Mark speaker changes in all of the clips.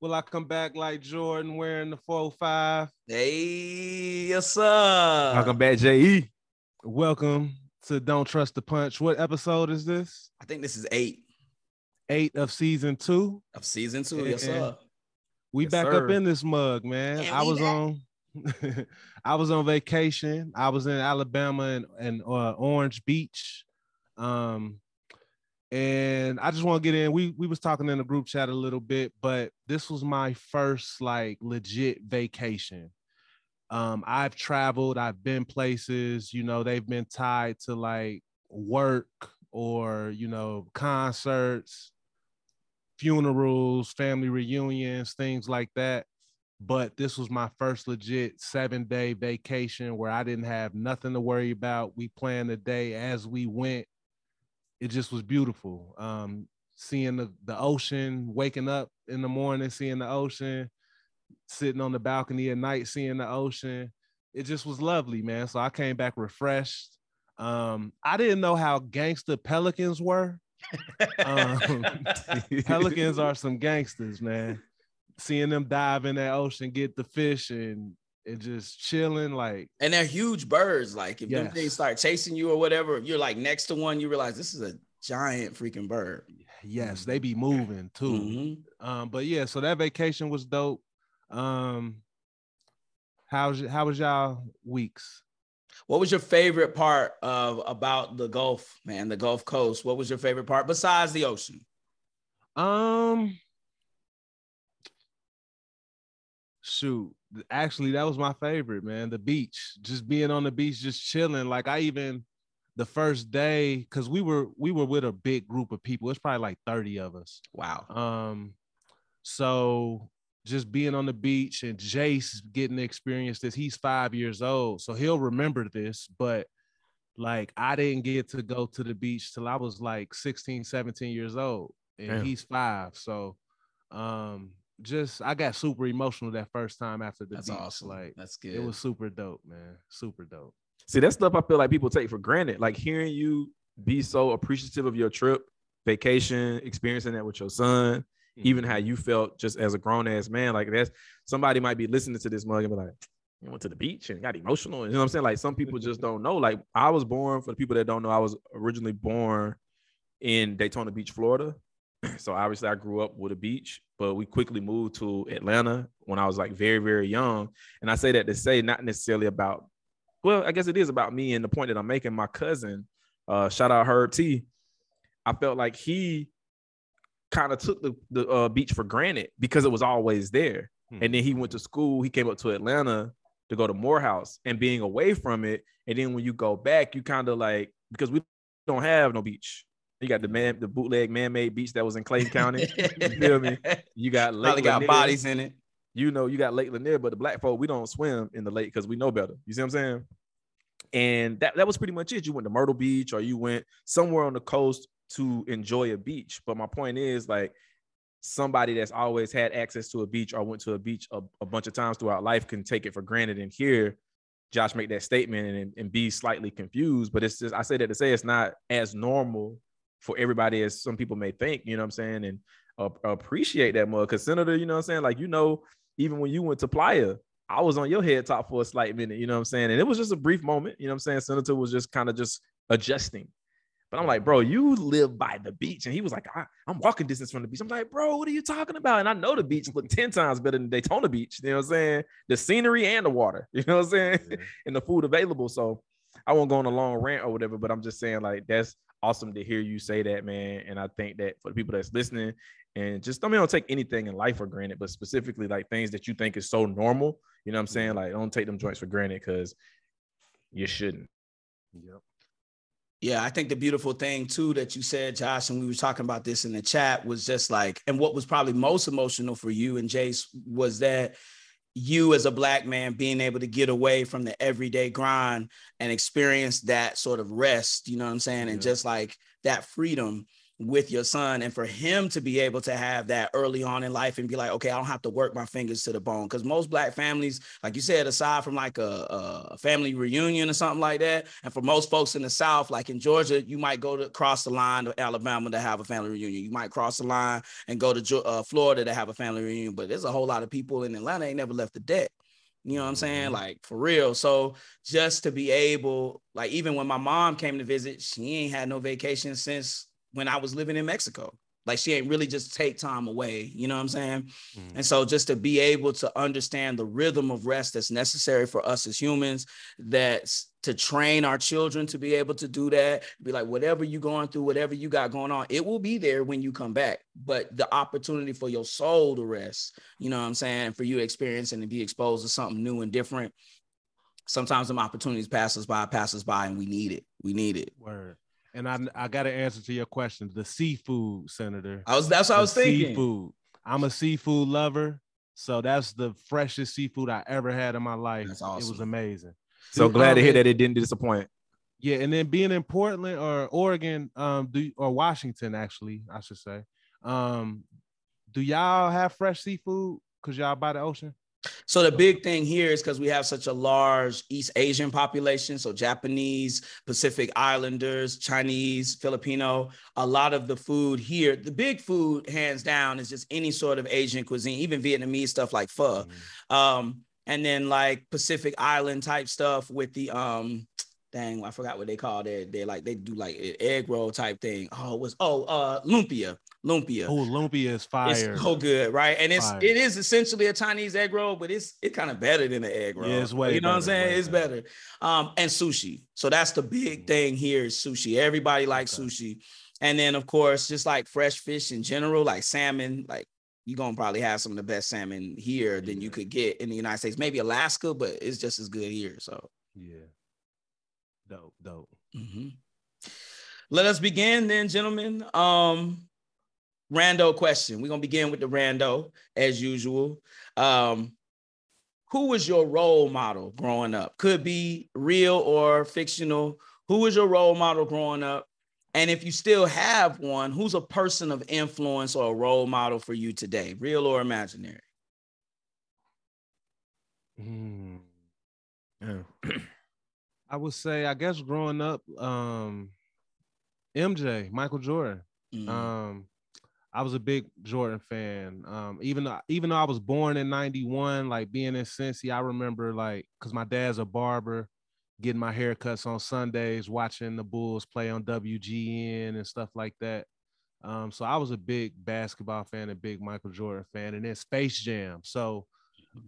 Speaker 1: Will I come back like Jordan wearing the 405?
Speaker 2: Hey, yes, sir.
Speaker 3: Welcome back, J.E.
Speaker 1: Welcome to Don't Trust the Punch. What episode is this?
Speaker 2: I think this is eight
Speaker 1: Eight of season two.
Speaker 2: of season two. Yes,
Speaker 1: Yeah.
Speaker 2: sir.
Speaker 1: We
Speaker 3: Yes,
Speaker 1: back
Speaker 3: sir.
Speaker 1: up in this mug, man.
Speaker 2: Yeah,
Speaker 1: I was
Speaker 2: back.
Speaker 1: on I was on vacation. I was in Alabama and, and uh, Orange Beach. Um and I just want to get in. We we was talking in the group chat a little bit, but this was my first like legit vacation. Um, I've traveled, I've been places, you know, they've been tied to like work or you know, concerts, funerals, family reunions, things like that. But this was my first legit seven day vacation where I didn't have nothing to worry about. We planned the day as we went. It just was beautiful. Um, seeing the, the ocean, waking up in the morning, seeing the ocean, sitting on the balcony at night, seeing the ocean. It just was lovely, man. So I came back refreshed. Um, I didn't know how gangster pelicans were. Um, Pelicans are some gangsters, man. Seeing them dive in that ocean, get the fish, and and just chilling, like
Speaker 2: And they're huge birds. Like if them
Speaker 1: Yes.
Speaker 2: things start chasing you or whatever, if you're like next to one, you realize this is a giant freaking bird.
Speaker 1: yes, they be moving too.
Speaker 2: Mhm.
Speaker 1: Um, but yeah, so that vacation was dope. Um, how's how was y'all weeks?
Speaker 2: What was your favorite part of about the Gulf, man? The Gulf Coast. What was your favorite part besides the ocean?
Speaker 1: Um, shoot, actually, that was my favorite, man. The beach, just being on the beach, just chilling. Like I even the first day, because we were we were with a big group of people. It's probably like thirty of us.
Speaker 2: Wow.
Speaker 1: Um, so just being on the beach and Jace getting to experience this. He's five years old, so he'll remember this, but like I didn't get to go to the beach till I was like 16, 17 years old, and
Speaker 3: Damn.
Speaker 1: he's five. So um just I got super emotional that first time after the
Speaker 2: That's
Speaker 1: beach.
Speaker 2: awesome.
Speaker 1: Like
Speaker 2: That's good.
Speaker 1: it was super dope, man. Super dope.
Speaker 3: See, that stuff I feel like people take for granted. Like hearing you be so appreciative of your trip, vacation, experiencing that with your son, even how mm-hmm. you felt just as a grown ass man. Like that's somebody might be listening to this mug and be like, you went to the beach and got emotional. You know what I'm saying? Like some people just don't know. Like I was born, for the people that don't know, I was originally born in Daytona Beach, Florida. So obviously I grew up with a beach, but we quickly moved to Atlanta when I was like very, very young. And I say that to say not necessarily about, well, I guess it is about me and the point that I'm making. My cousin, uh, shout out Herb T. I felt like he kind of took the, the uh, beach for granted because it was always there.
Speaker 1: Hmm.
Speaker 3: And then he went to school. He came up to Atlanta to go to Morehouse and being away from it. And then when you go back, you kind of like because we don't have no beach. You got the man, the bootleg man-made beach that was in Clayton County. You feel me? You got
Speaker 2: Probably got
Speaker 3: Lanier.
Speaker 2: bodies in it.
Speaker 3: You know, you got Lake Lanier, but the black folk we don't swim in the lake because we know better. You see what I'm saying? And that that was pretty much it. You went to Myrtle Beach or you went somewhere on the coast to enjoy a beach. But my point is like somebody that's always had access to a beach or went to a beach a, a bunch of times throughout life can take it for granted and hear Josh make that statement and, and be slightly confused. But it's just I say that to say it's not as normal for everybody as some people may think, you know what I'm saying? And uh, appreciate that more. Cause Senator, you know what I'm saying? Like, you know, even when you went to Playa, I was on your head top for a slight minute, you know what I'm saying? And it was just a brief moment, you know what I'm saying? Senator was just kind of just adjusting. But I'm like, bro, you live by the beach. And he was like, I, am walking distance from the beach. I'm like, bro, what are you talking about? And I know the beach look 10 times better than Daytona Beach. You know what I'm saying? The scenery and the water, you know what I'm saying?
Speaker 1: Yeah.
Speaker 3: and the food available. So I won't go on a long rant or whatever, but I'm just saying, like, that's awesome to hear you say that, man. And I think that for the people that's listening, and just I mean, don't take anything in life for granted, but specifically like things that you think is so normal. You know what I'm saying? Mm-hmm. Like, don't take them joints for granted because you shouldn't.
Speaker 1: Yep.
Speaker 2: Yeah, I think the beautiful thing too that you said, Josh, and we were talking about this in the chat was just like, and what was probably most emotional for you and Jace was that you as a black man being able to get away from the everyday grind and experience that sort of rest, you know what I'm saying? And just like that freedom with your son and for him to be able to have that early on in life and be like okay i don't have to work my fingers to the bone because most black families like you said aside from like a, a, family reunion or something like that and for most folks in the south like in georgia you might go to cross the line to alabama to have a family reunion you might cross the line and go to uh, florida to have a family reunion but there's a whole lot of people in atlanta ain't never left the deck you know what I'm saying? Mm-hmm. Like for real. So just to be able, like even when my mom came to visit, she ain't had no vacation since when I was living in Mexico. Like she ain't really just take time away, you know what I'm saying? Mm-hmm. And so just to be able to understand the rhythm of rest that's necessary for us as humans, that's to train our children to be able to do that, be like, whatever you're going through, whatever you got going on, it will be there when you come back. But the opportunity for your soul to rest, you know what I'm saying? For you to experience and to be exposed to something new and different. Sometimes some opportunities pass us by, pass us by, and we need it. We need it.
Speaker 1: Word. And I I got an answer to your question. The seafood, Senator.
Speaker 2: I was that's what the I was thinking.
Speaker 1: Seafood. I'm a seafood lover, so that's the freshest seafood I ever had in my life. Awesome. It was amazing.
Speaker 3: So Dude, glad um, to hear that it didn't disappoint.
Speaker 1: Yeah, and then being in Portland or Oregon, um, do or Washington actually, I should say. Um, do y'all have fresh seafood? Cause y'all by the ocean?
Speaker 2: So the big thing here is because we have such a large East Asian population, so Japanese, Pacific Islanders, Chinese, Filipino. A lot of the food here, the big food, hands down, is just any sort of Asian cuisine, even Vietnamese stuff like pho, mm-hmm. um, and then like Pacific Island type stuff with the um, dang, I forgot what they call it. They like they do like egg roll type thing. Oh, it was oh uh lumpia lumpia.
Speaker 1: Oh, lumpia is fire.
Speaker 2: It's so good, right? And it's fire. it is essentially a Chinese egg roll, but it's it's kind of better than the egg roll. Yeah, it's way you know better, what I'm saying? It's better. better. Um, and sushi. So that's the big thing here is sushi. Everybody likes okay. sushi. And then of course, just like fresh fish in general, like salmon, like you're gonna probably have some of the best salmon here than you could get in the United States. Maybe Alaska, but it's just as good here. So
Speaker 1: yeah. Dope, dope.
Speaker 2: Mm-hmm. Let us begin then, gentlemen. Um, rando question. We're gonna begin with the rando as usual. Um, who was your role model growing up? Could be real or fictional. Who was your role model growing up? And if you still have one, who's a person of influence or a role model for you today, real or imaginary?
Speaker 1: Mm. Yeah. I would say, I guess growing up, um, MJ, Michael Jordan. Mm. Um, I was a big Jordan fan. Um, even though even though I was born in '91, like being in Cincy, I remember like because my dad's a barber, getting my haircuts on Sundays, watching the Bulls play on WGN and stuff like that. Um, so I was a big basketball fan, a big Michael Jordan fan, and then Space Jam. So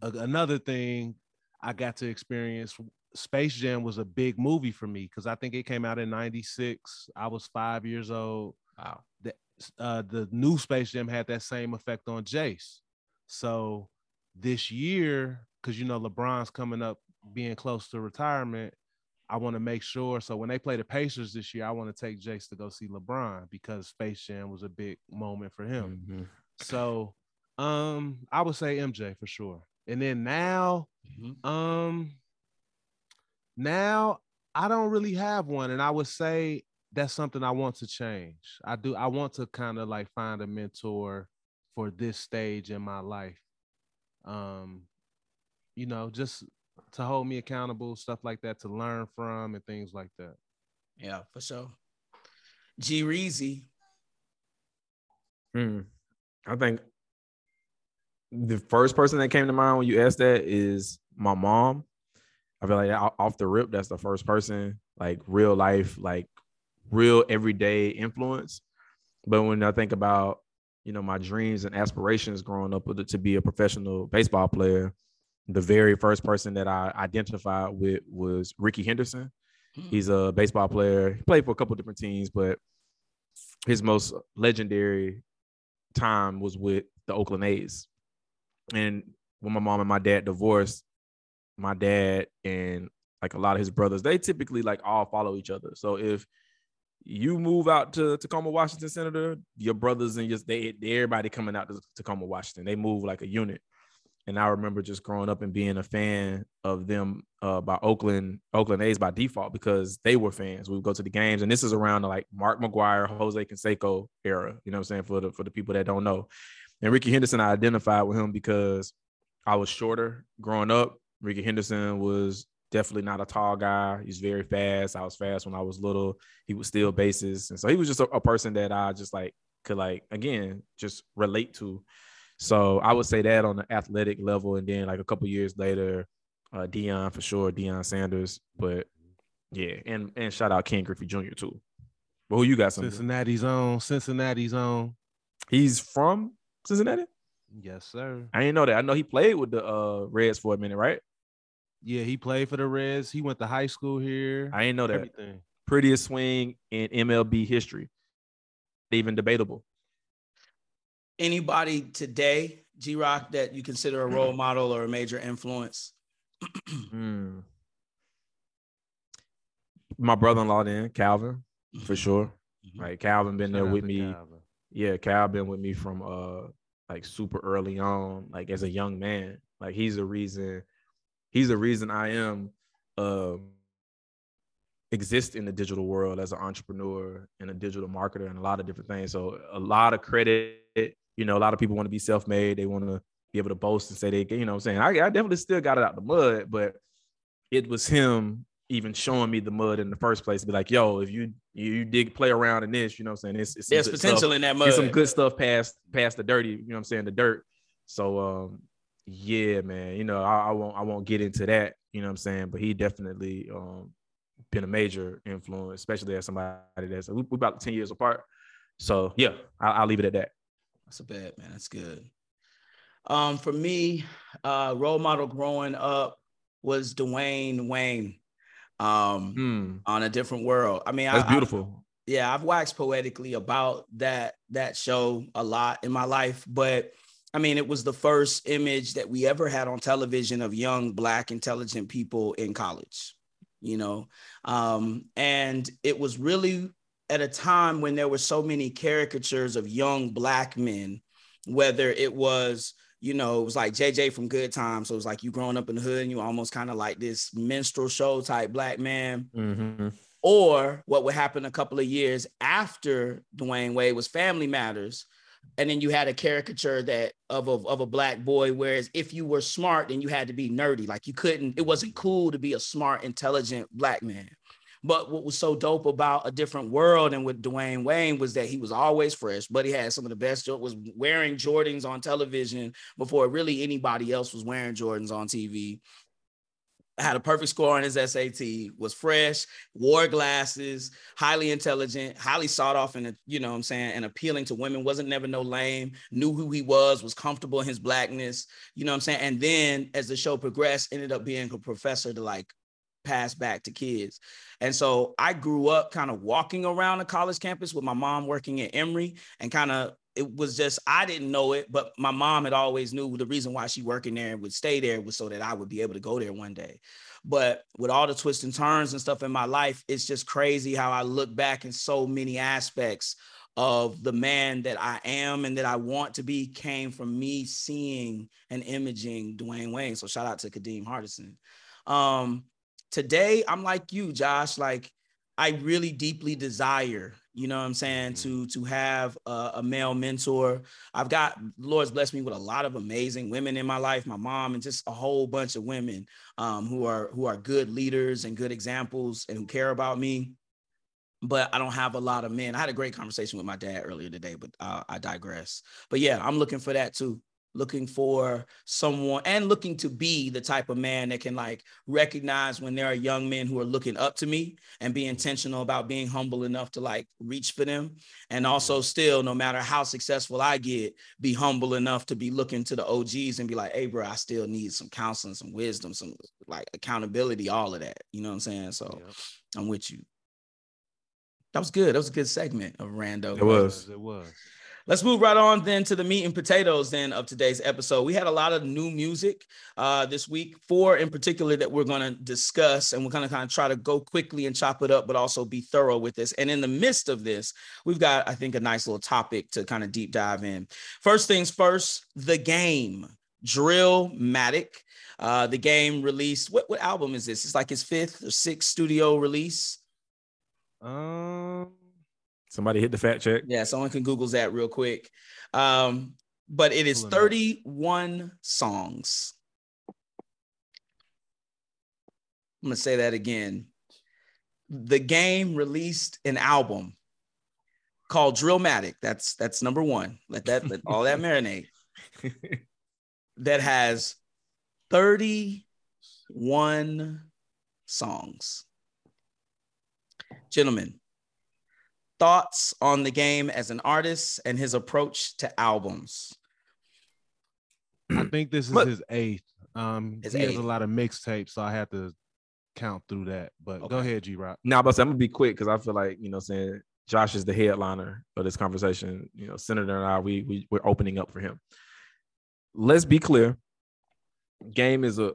Speaker 1: a- another thing I got to experience Space Jam was a big movie for me because I think it came out in '96. I was five years old.
Speaker 3: Wow.
Speaker 1: The, uh, the new Space Jam had that same effect on Jace. So this year, because you know LeBron's coming up, being close to retirement, I want to make sure. So when they play the Pacers this year, I want to take Jace to go see LeBron because Space Jam was a big moment for him. Mm-hmm. So um, I would say MJ for sure. And then now, mm-hmm. um, now I don't really have one, and I would say that's something I want to change. I do. I want to kind of like find a mentor for this stage in my life. Um, you know, just to hold me accountable, stuff like that, to learn from and things like that.
Speaker 2: Yeah, for sure. G Reezy.
Speaker 3: Hmm. I think the first person that came to mind when you asked that is my mom. I feel like off the rip, that's the first person, like real life, like real everyday influence. But when I think about, you know, my dreams and aspirations growing up to be a professional baseball player, the very first person that I identified with was Rickey Henderson. Hmm. He's a baseball player. He played for a couple different teams, but his most legendary time was with the Oakland A's. And when my mom and my dad divorced, my dad and like a lot of his brothers, they typically like all follow each other. So if you move out to Tacoma, Washington, Senator, your brothers and just they, they everybody coming out to Tacoma, Washington, they move like a unit. And I remember just growing up and being a fan of them uh, by Oakland, Oakland A's by default because they were fans. We would go to the games, and this is around the like Mark McGwire, Jose Canseco era. You know what I'm saying for the for the people that don't know. And Rickey Henderson, I identified with him because I was shorter growing up. Rickey Henderson was definitely not a tall guy. He's very fast. I was fast when I was little. He would steal bases, and so he was just a, a person that I just like could like again just relate to. So I would say that on the athletic level, and then like a couple years later, uh, Deion for sure, Deion Sanders. But yeah, and and shout out Ken Griffey Jr. too. But who you got? Some
Speaker 1: Cincinnati's own. Cincinnati's own.
Speaker 3: He's from Cincinnati.
Speaker 1: Yes, sir.
Speaker 3: I didn't know that. I know he played with the uh, Reds for a minute, right?
Speaker 1: Yeah, he played for the Reds. He went to high school here.
Speaker 3: I didn't know that. Everything. Prettiest swing in MLB history. Even debatable.
Speaker 2: Anybody today, G Rock, that you consider a role model or a major influence? mm.
Speaker 3: My brother-in-law, then Calvin, for sure. Mm-hmm. Like Calvin been Shout there with me. Calvin. Yeah, Cal been with me from uh like super early on, like as a young man. Like he's the reason he's the reason I am uh, exist in the digital world as an entrepreneur and a digital marketer and a lot of different things. So a lot of credit, you know, a lot of people want to be self-made. They want to be able to boast and say they, you know what I'm saying? I, I definitely still got it out the mud, but it was him even showing me the mud in the first place to be like, yo, if you you dig play around in this, you know what I'm saying? It's, it's
Speaker 2: there's potential
Speaker 3: stuff.
Speaker 2: in that mud.
Speaker 3: Some good stuff past past the dirty, you know what I'm saying, the dirt. So um yeah, man. You know, I, I, won't I won't get into that, you know what I'm saying? But he definitely um been a major influence, especially as somebody that's we, are about 10 years apart. So yeah, I, will leave it at that.
Speaker 2: That's a bad man. That's good. Um, for me, uh, role model growing up was Dwayne Wayne um hmm. on a different world. I mean,
Speaker 3: that's
Speaker 2: I,
Speaker 3: beautiful.
Speaker 2: I, yeah, I've waxed poetically about that that show a lot in my life, but I mean, it was the first image that we ever had on television of young black intelligent people in college, you know. Um, and it was really at a time when there were so many caricatures of young black men, whether it was you know, it was like JJ from Good Times. So it was like you growing up in the hood and you almost kind of like this minstrel show type black man. Mm-hmm. Or what would happen a couple of years after Dwayne Wayne was Family Matters. And then you had a caricature that of a, of a black boy, whereas if you were smart, then you had to be nerdy. Like you couldn't, it wasn't cool to be a smart, intelligent black man. But what was so dope about a different world and with Dwayne Wayne was that he was always fresh, but he had some of the best, was wearing Jordans on television before really anybody else was wearing Jordans on TV. Had a perfect score on his SAT, was fresh, wore glasses, highly intelligent, highly sought off, and you know what I'm saying, and appealing to women, wasn't never no lame, knew who he was, was comfortable in his blackness, you know what I'm saying? And then as the show progressed, ended up being a professor to like pass back to kids. And so I grew up kind of walking around a college campus with my mom working at Emory and kind of it was just I didn't know it, but my mom had always knew the reason why she working there and would stay there was so that I would be able to go there one day. But with all the twists and turns and stuff in my life, it's just crazy how I look back in so many aspects of the man that I am and that I want to be came from me seeing and imaging Dwayne Wayne. So shout out to Kadeem Hardison. Um, today I'm like you, Josh. Like I really deeply desire, you know what I'm saying, mm-hmm. to to have a, a, male mentor. I've got Lord's blessed me with a lot of amazing women in my life, my mom, and just a whole bunch of women um, who are who are good leaders and good examples and who care about me. But I don't have a lot of men. I had a great conversation with my dad earlier today, but uh, I digress. But yeah, I'm looking for that too looking for someone and looking to be the type of man that can like recognize when there are young men who are looking up to me and be intentional about being humble enough to like reach for them. And also still no matter how successful i get be humble enough to be looking to the og's and be like hey bro i still need some counseling some wisdom some like accountability all of that. You know what i'm saying? So yep. i'm with you. That was good. That was a good segment of rando
Speaker 3: it was.
Speaker 1: It was
Speaker 2: Let's move right on then to the meat and potatoes then of today's episode. We had a lot of new music uh, this week, four in particular that we're going to discuss, and we're going to kind of try to go quickly and chop it up, but also be thorough with this. And in the midst of this, we've got, I think, a nice little topic to kind of deep dive in. First things first, the game Drillmatic. Uh, the game released. What what album is this? It's like his fifth or sixth studio release.
Speaker 1: Um,
Speaker 3: Somebody hit the fact check.
Speaker 2: Yeah, someone can Google that real quick. Um, but it is 31 songs. I'm gonna say that again. The game released an album called Drillmatic. That's that's number one. Let that let all that marinate. That has 31 songs. Gentlemen, thoughts on the game as an artist and his approach to albums.
Speaker 1: I think this is
Speaker 3: But-
Speaker 1: his eighth. Um,
Speaker 2: His
Speaker 1: he has a lot of mixtapes, so I had to count through that. But go ahead, G Rock.
Speaker 3: Now, but I'm gonna be quick because I feel like you know, saying Josh is the headliner of this conversation. You know, Senator and I, we we we're opening up for him. Let's be clear. Game is a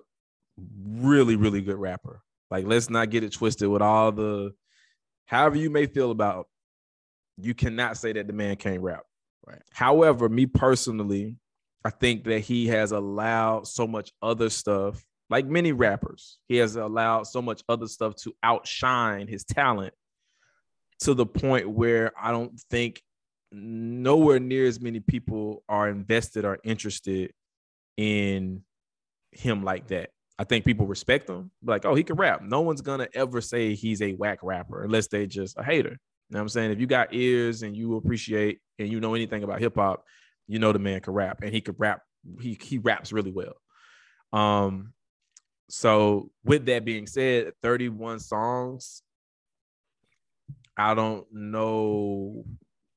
Speaker 3: really really good rapper. Like, let's not get it twisted with all the, however you may feel about. You cannot say that the man can't rap.
Speaker 2: Right.
Speaker 3: However, me personally, I think that he has allowed so much other stuff, like many rappers, he has allowed so much other stuff to outshine his talent to the point where I don't think nowhere near as many people are invested or interested in him like that. I think people respect him, like, oh, he can rap. No one's gonna ever say he's a whack rapper unless they just a hater. You know what I'm saying? If you got ears and you appreciate and you know anything about hip hop, you know the man can rap and he could rap. He he raps really well. Um, so with that being said, 31 songs. I don't know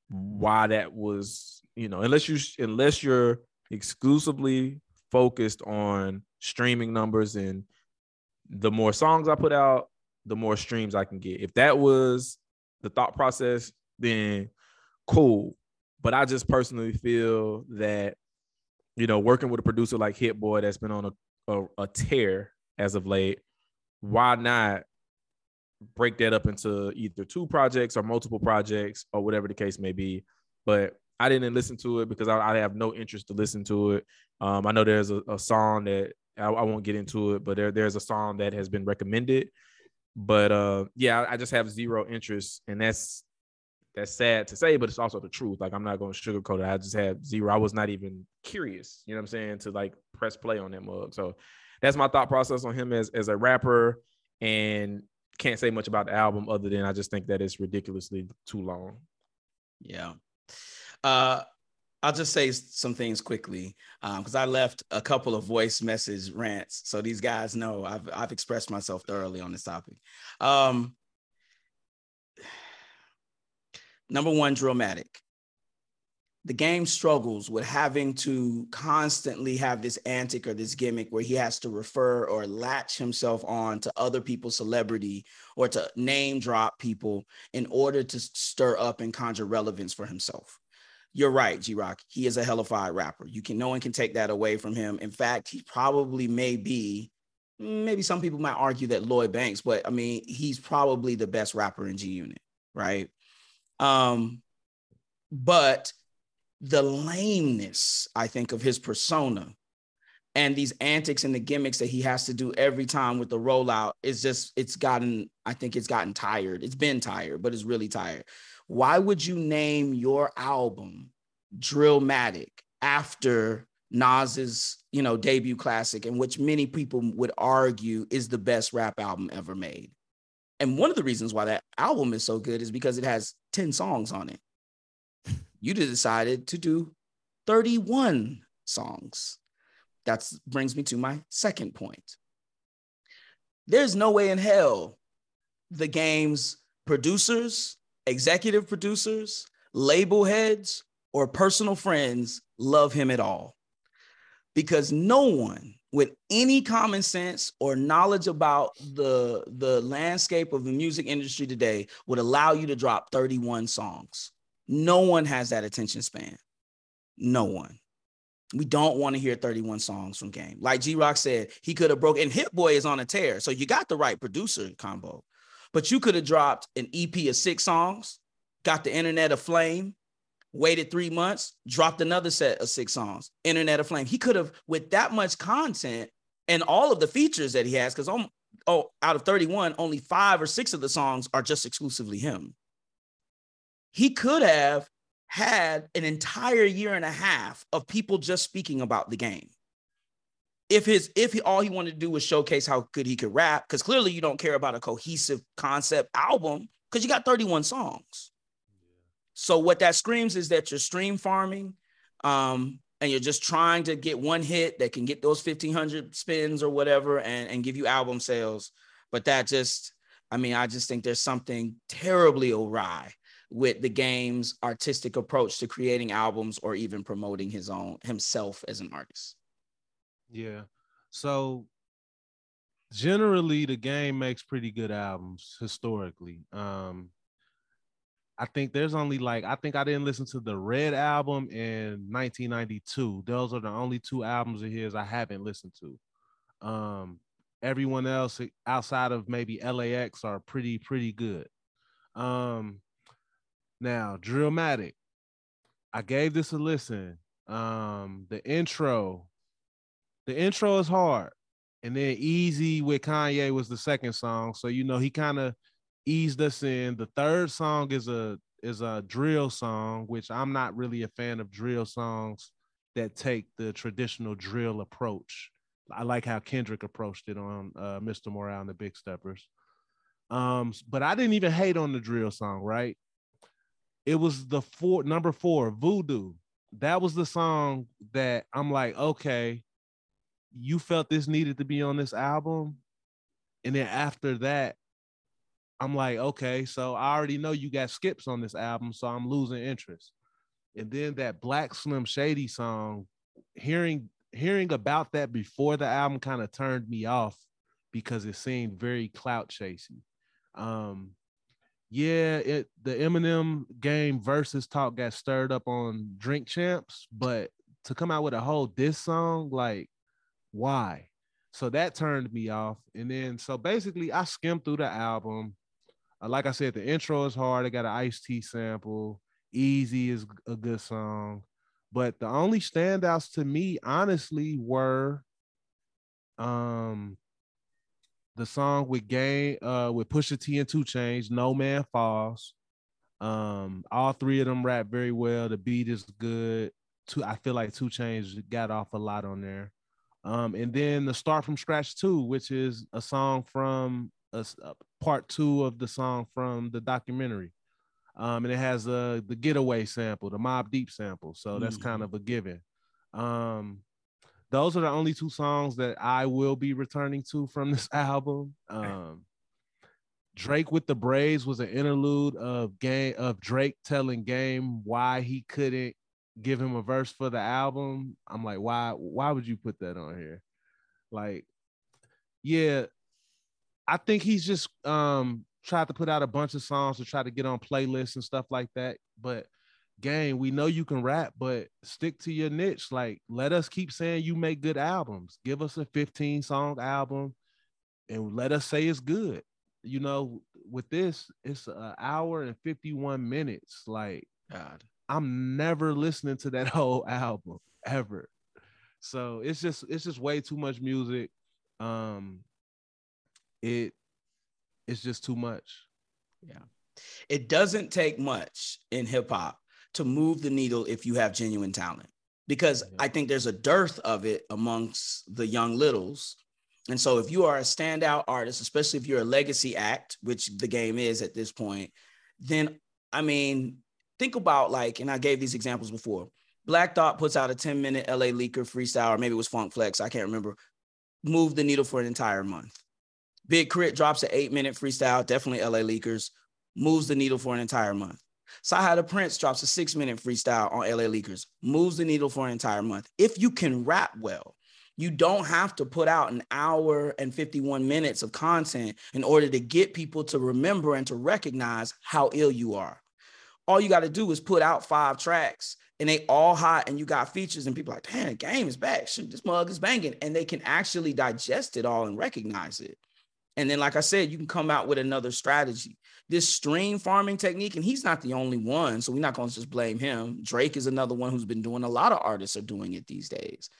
Speaker 3: why that was, you know, unless you unless you're exclusively focused on streaming numbers and the more songs I put out, the more streams I can get. If that was the thought process, then cool. But I just personally feel that, you know, working with a producer like Hit Boy that's been on a, a, a tear as of late, why not break that up into either two projects or multiple projects or whatever the case may be? But I didn't listen to it because I, I have no interest to listen to it. Um, I know there's a, a song that I, I won't get into it, but there, there's a song that has been recommended. But uh, yeah, I, I just have zero interest, and that's that's sad to say, but it's also the truth. Like I'm not going to sugarcoat it. I just had zero. I was not even curious. You know what I'm saying? To like press play on that mug. So that's my thought process on him as as a rapper, and can't say much about the album other than I just think that it's ridiculously too long.
Speaker 2: Yeah. Uh, I'll just say some things quickly because I left a couple of voice message rants, so these guys know I've I've expressed myself thoroughly on this topic. Um, number one, Drillmatic. The game struggles with having to constantly have this antic or this gimmick where he has to refer or latch himself on to other people's celebrity or to name drop people in order to stir up and conjure relevance for himself. You're right, G Rock. He is a hellified rapper. You can no one can take that away from him. In fact, he probably may be. Maybe some people might argue that Lloyd Banks, but I mean, he's probably the best rapper in G Unit, right? Um, but the lameness, I think, of his persona and these antics and the gimmicks that he has to do every time with the rollout is just it's gotten i think it's gotten tired it's been tired but it's really tired why would you name your album drillmatic after nas's you know debut classic in which many people would argue is the best rap album ever made? And one of the reasons why that album is so good is because it has 10 songs on it. You decided to do 31 songs. That brings me to my second point. There's no way in hell the game's producers, executive producers, label heads, or personal friends love him at all. Because no one with any common sense or knowledge about the, the landscape of the music industry today would allow you to drop 31 songs. No one has that attention span. No one. We don't want to hear 31 songs from Game. Like G Rock said, he could have broken. And Hit Boy is on a tear, so you got the right producer combo. But you could have dropped an EP of six songs, got the internet aflame, waited three months, dropped another set of six songs, Internet Aflame. He could have, with that much content and all of the features that he has, because oh, out of 31, only five or six of the songs are just exclusively him. He could have had an entire year and a half of people just speaking about the game. If his if he, all he wanted to do was showcase how good he could rap, because clearly you don't care about a cohesive concept album because you got 31 songs. So what that screams is that you're stream farming, um, and you're just trying to get one hit that can get those 1500 spins or whatever and, and give you album sales. But that just, I mean, I just think there's something terribly awry with the game's artistic approach to creating albums or even promoting his own himself as an artist.
Speaker 1: Yeah. So generally the game makes pretty good albums historically. Um I think there's only like I think I didn't listen to the Red album in 1992. Those are the only two albums of his I haven't listened to. Um, everyone else outside of maybe LAX are pretty pretty good. Um, now Drillmatic, I gave this a listen. Um, the intro, the intro is hard, and then Easy with Kanye was the second song. So you know he kind of eased us in. The third song is a is a drill song, which I'm not really a fan of drill songs that take the traditional drill approach. I like how Kendrick approached it on uh, Mr. Morale and the Big Steppers. Um, but I didn't even hate on the drill song, right? It was the four number four, Voodoo. That was the song that I'm like, okay, you felt this needed to be on this album. And then after that, I'm like, okay, so I already know you got skips on this album, so I'm losing interest. And then that Black Slim Shady song, hearing hearing about that before the album kind of turned me off because it seemed very clout chasing. Um, yeah, it the Eminem game versus talk got stirred up on Drink Champs, but to come out with a whole diss song, like, why? So that turned me off. And then so basically I skimmed through the album uh, like I said, the intro is hard. It got an Ice-T sample. Easy is a good song. But the only standouts to me, honestly, were um the song with Game uh with Pusha T and 2 Chainz, No Man Falls. Um, all three of them rap very well. The beat is good. Two, I feel like 2 Chainz got off a lot on there. Um, and then the Start from Scratch 2, which is a song from a, a part two of the song from the documentary. Um, and it has uh, the getaway sample, the Mobb Deep sample. So that's mm-hmm. kind of a given. Um, those are the only two songs that I will be returning to from this album. Um, Drake with the Braids was an interlude of game of Drake telling Game why he couldn't give him a verse for the album. I'm like, why? Why would you put that on here? Like, yeah, I think he's just um tried to put out a bunch of songs to try to get on playlists and stuff like that. But gang, we know you can rap, but stick to your niche. Like, let us keep saying you make good albums. Give us a 15 song album and let us say it's good. You know, with this, it's an hour and 51 minutes. Like, God, I'm never listening to that whole album ever. So it's just it's just way too much music. Um, it it's just too much.
Speaker 2: Yeah. It doesn't take much in hip hop to move the needle if you have genuine talent because I think there's a dearth of it amongst the young littles. And so if you are a standout artist, especially if you're a legacy act, which the game is at this point, then I mean, think about like, and I gave these examples before. Black Thought puts out a 10 minute LA Leaker freestyle, or maybe it was Funk Flex, I can't remember. Move the needle for an entire month. Big K.R.I.T. drops an eight minute freestyle, definitely LA Leakers, moves the needle for an entire month. CyHi the Prynce drops a six minute freestyle on LA Leakers, moves the needle for an entire month. If you can rap well, you don't have to put out an hour and 51 minutes of content in order to get people to remember and to recognize how ill you are. All you got to do is put out five tracks and they all hot and you got features and people like, damn, the game is back. Shoot, this mug is banging. And they can actually digest it all and recognize it. And then, like I said, you can come out with another strategy. This stream farming technique, and he's not the only one. So we're not going to just blame him. Drake is another one who's been doing a lot of artists are doing it these days.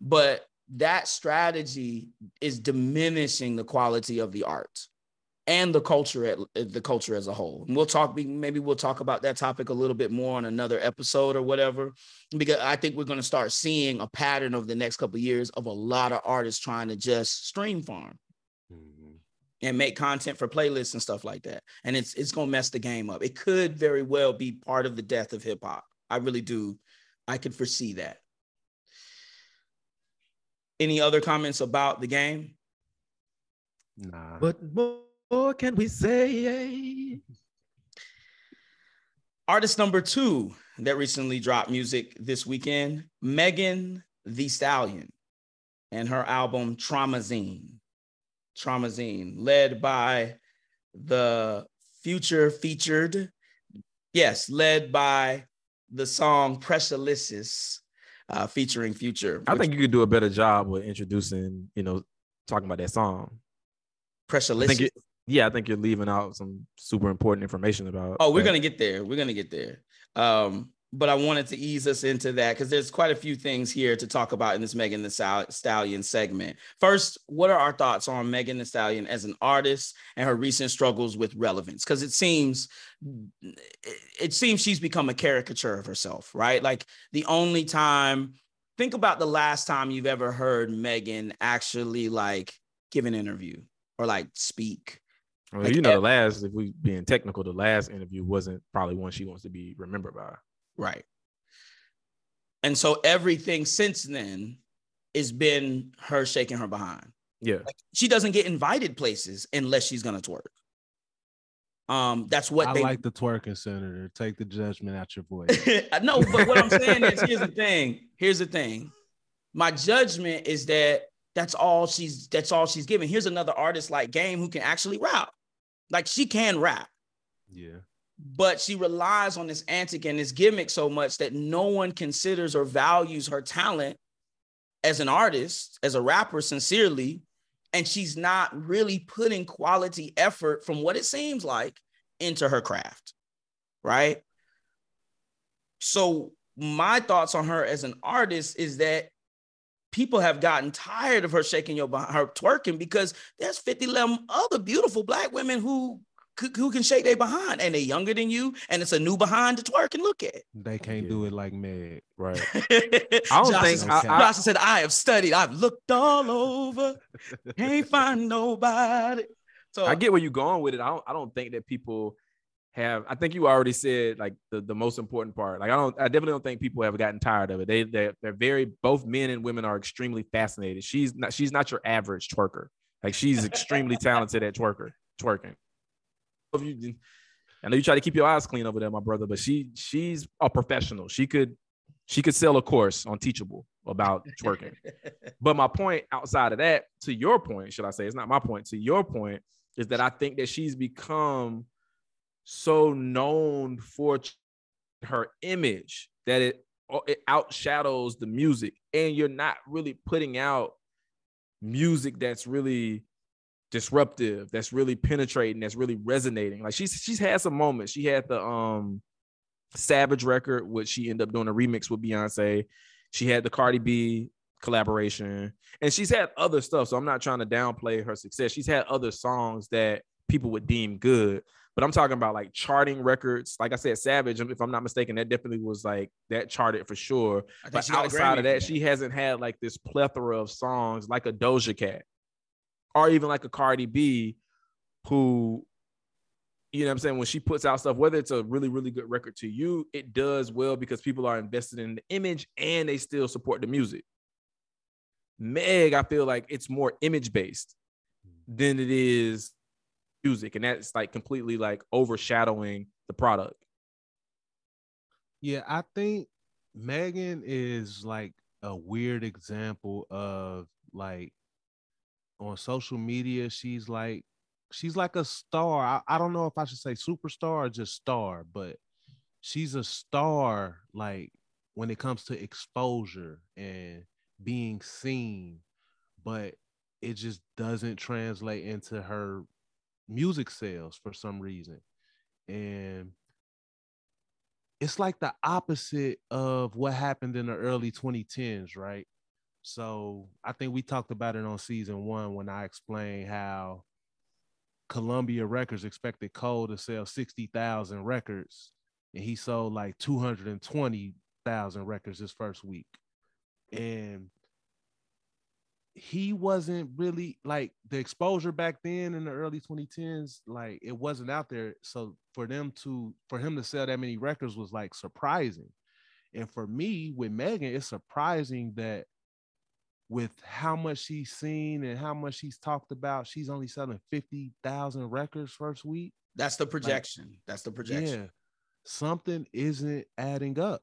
Speaker 2: But that strategy is diminishing the quality of the art and the culture at the culture as a whole. And we'll talk maybe we'll talk about that topic a little bit more on another episode or whatever because I think we're going to start seeing a pattern over the next couple of years of a lot of artists trying to just stream farm. Mm-hmm. And make content for playlists and stuff like that. And it's it's gonna mess the game up. It could very well be part of the death of hip hop. I really do. I could foresee that. Any other comments about the game?
Speaker 3: Nah. But more can we say?
Speaker 2: Artist number two that recently dropped music this weekend, Megan Thee Stallion, and her album Traumazine. Traumazine, led by the future featured, yes, led by the song Pressurelicious uh, featuring Future.
Speaker 3: I think you could do a better job with introducing, you know, talking about that song.
Speaker 2: Pressurelicious.
Speaker 3: Yeah, I think you're leaving out some super important information about.
Speaker 2: Oh, we're that. gonna get there. We're gonna get there. Um, but I wanted to ease us into that because there's quite a few things here to talk about in this Megan Thee Stallion segment. First, what are our thoughts on Megan Thee Stallion as an artist and her recent struggles with relevance? Because it seems it seems she's become a caricature of herself, right? Like the only time, think about the last time you've ever heard Megan actually like give an interview or like speak.
Speaker 3: Well, like, you know, the last, if we being technical, the last interview wasn't probably one she wants to be remembered by.
Speaker 2: Right. And so everything since then has been her shaking her behind.
Speaker 3: Yeah.
Speaker 2: Like she doesn't get invited places unless she's gonna twerk. Um, that's what
Speaker 1: I
Speaker 2: they
Speaker 1: like the twerking senator. Take the judgment out your voice.
Speaker 2: no, but what I'm saying is here's the thing. Here's the thing. My judgment is that that's all she's that's all she's giving. Here's another artist like Game who can actually rap. Like she can rap.
Speaker 1: Yeah
Speaker 2: but she relies on this antic and this gimmick so much that no one considers or values her talent as an artist, as a rapper, sincerely. And she's not really putting quality effort from what it seems like into her craft. Right. So, my thoughts on her as an artist is that people have gotten tired of her shaking your her twerking because there's 50 other beautiful black women who who can shake their behind and they're younger than you and it's a new behind to twerk and look at.
Speaker 1: They can't yeah. do it like Meg.
Speaker 3: Right. I don't Josh think
Speaker 2: I, I, said, I have studied, I've looked all over, can't find nobody.
Speaker 3: So I get where you're going with it. I don't I don't think that people have I think you already said like the, the most important part. Like I don't I definitely don't think people have gotten tired of it. They they they're very both men and women are extremely fascinated. She's not she's not your average twerker. Like she's extremely talented at twerker twerking I know you try to keep your eyes clean over there, my brother, but she she's a professional. She could she could sell a course on Teachable about twerking. but my point outside of that, to your point, should I say, it's not my point. To your point, is that I think that she's become so known for her image that it it outshadows the music, and you're not really putting out music that's really disruptive, that's really penetrating, that's really resonating. Like she's she's had some moments. She had the um Savage record, which she ended up doing a remix with Beyonce. She had the Cardi B collaboration, and she's had other stuff. So I'm not trying to downplay her success. She's had other songs that people would deem good. But I'm talking about like charting records. Like I said, Savage, if I'm not mistaken, that definitely was like that charted for sure. But outside of that, she hasn't had like this plethora of songs like a Doja Cat or even like a Cardi B who you know what I'm saying when she puts out stuff whether it's a really really good record to you it does well because people are invested in the image and they still support the music Meg I feel like it's more image based than it is music and that's like completely like overshadowing the product
Speaker 1: yeah I think Megan is like a weird example of like on social media, she's like she's like a star. I, I don't know if I should say superstar or just star, but she's a star like when it comes to exposure and being seen. But it just doesn't translate into her music sales for some reason. And it's like the opposite of what happened in the early 2010s, right? So I think we talked about it on season one when I explained how Columbia Records expected Cole to sell 60,000 records and he sold like 220,000 records his first week. And he wasn't really like the exposure back then in the early 2010s like it wasn't out there. So for them to for him to sell that many records was like surprising. And for me with megan it's surprising that with how much she's seen and how much she's talked about she's only selling 50,000 records first week.
Speaker 2: That's the projection. Like, that's the projection.
Speaker 1: yeah something isn't adding up.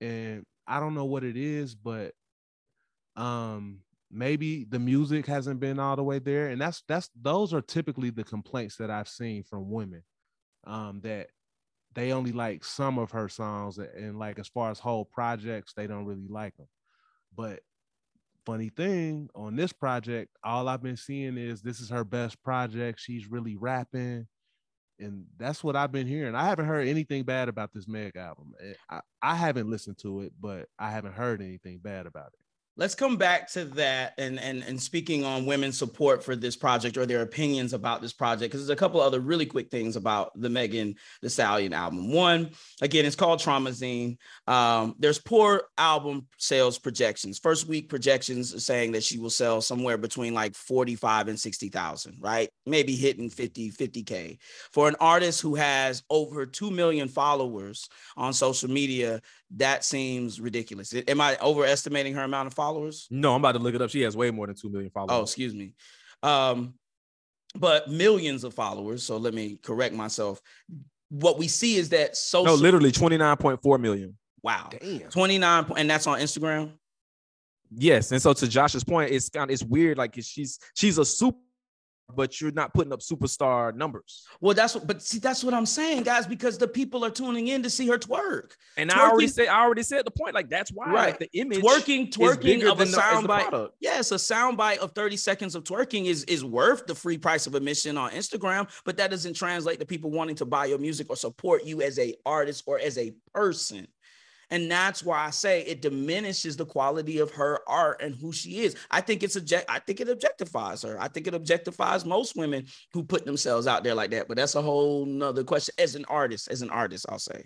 Speaker 1: And i don't know what it is but um maybe the music hasn't been all the way there and that's that's those are typically the complaints that i've seen from women um that they only like some of her songs and like as far as whole projects they don't really like them but funny thing on this project all i've been seeing is this is her best project she's really rapping and that's what i've been hearing. I haven't heard anything bad about this meg album eh, I, I haven't listened to it but i haven't heard anything bad about it
Speaker 2: let's come back to that and and and speaking on women's support for this project or their opinions about this project because there's a couple other really quick things about the Megan Thee Stallion album. One, again, it's called Traumazine. Um, there's poor album sales projections. First week projections are saying that she will sell somewhere between like 45 and 60,000, right? Maybe hitting 50 50k. For an artist who has over 2 million followers on social media, that seems ridiculous. Am I overestimating her amount of followers?
Speaker 3: No, I'm about to look it up. She has way more than 2 million followers.
Speaker 2: Oh, excuse me. Um, but millions of followers. So let me correct myself. What we see is that social.
Speaker 3: No, literally 29.4 million.
Speaker 2: Wow. Damn. 29, and that's on Instagram.
Speaker 3: Yes, and so to Josh's point, it's kind of it's weird. Like she's she's a super but you're not putting up superstar numbers.
Speaker 2: Well, that's what, but see, that's what I'm saying, guys, because the people are tuning in to see her twerk.
Speaker 3: And twerking, I already said, I already said the point. Like that's why, right? Like, the image
Speaker 2: twerking, twerking of a soundbite. Yes, a soundbite of 30 seconds of twerking is is worth the free price of admission on Instagram, but that doesn't translate to people wanting to buy your music or support you as a artist or as a person. And that's why I say it diminishes the quality of her art and who she is. I think it's object I think it objectifies her. I think it objectifies most women who put themselves out there like that. But that's a whole nother question. As an artist, as an artist, I'll say.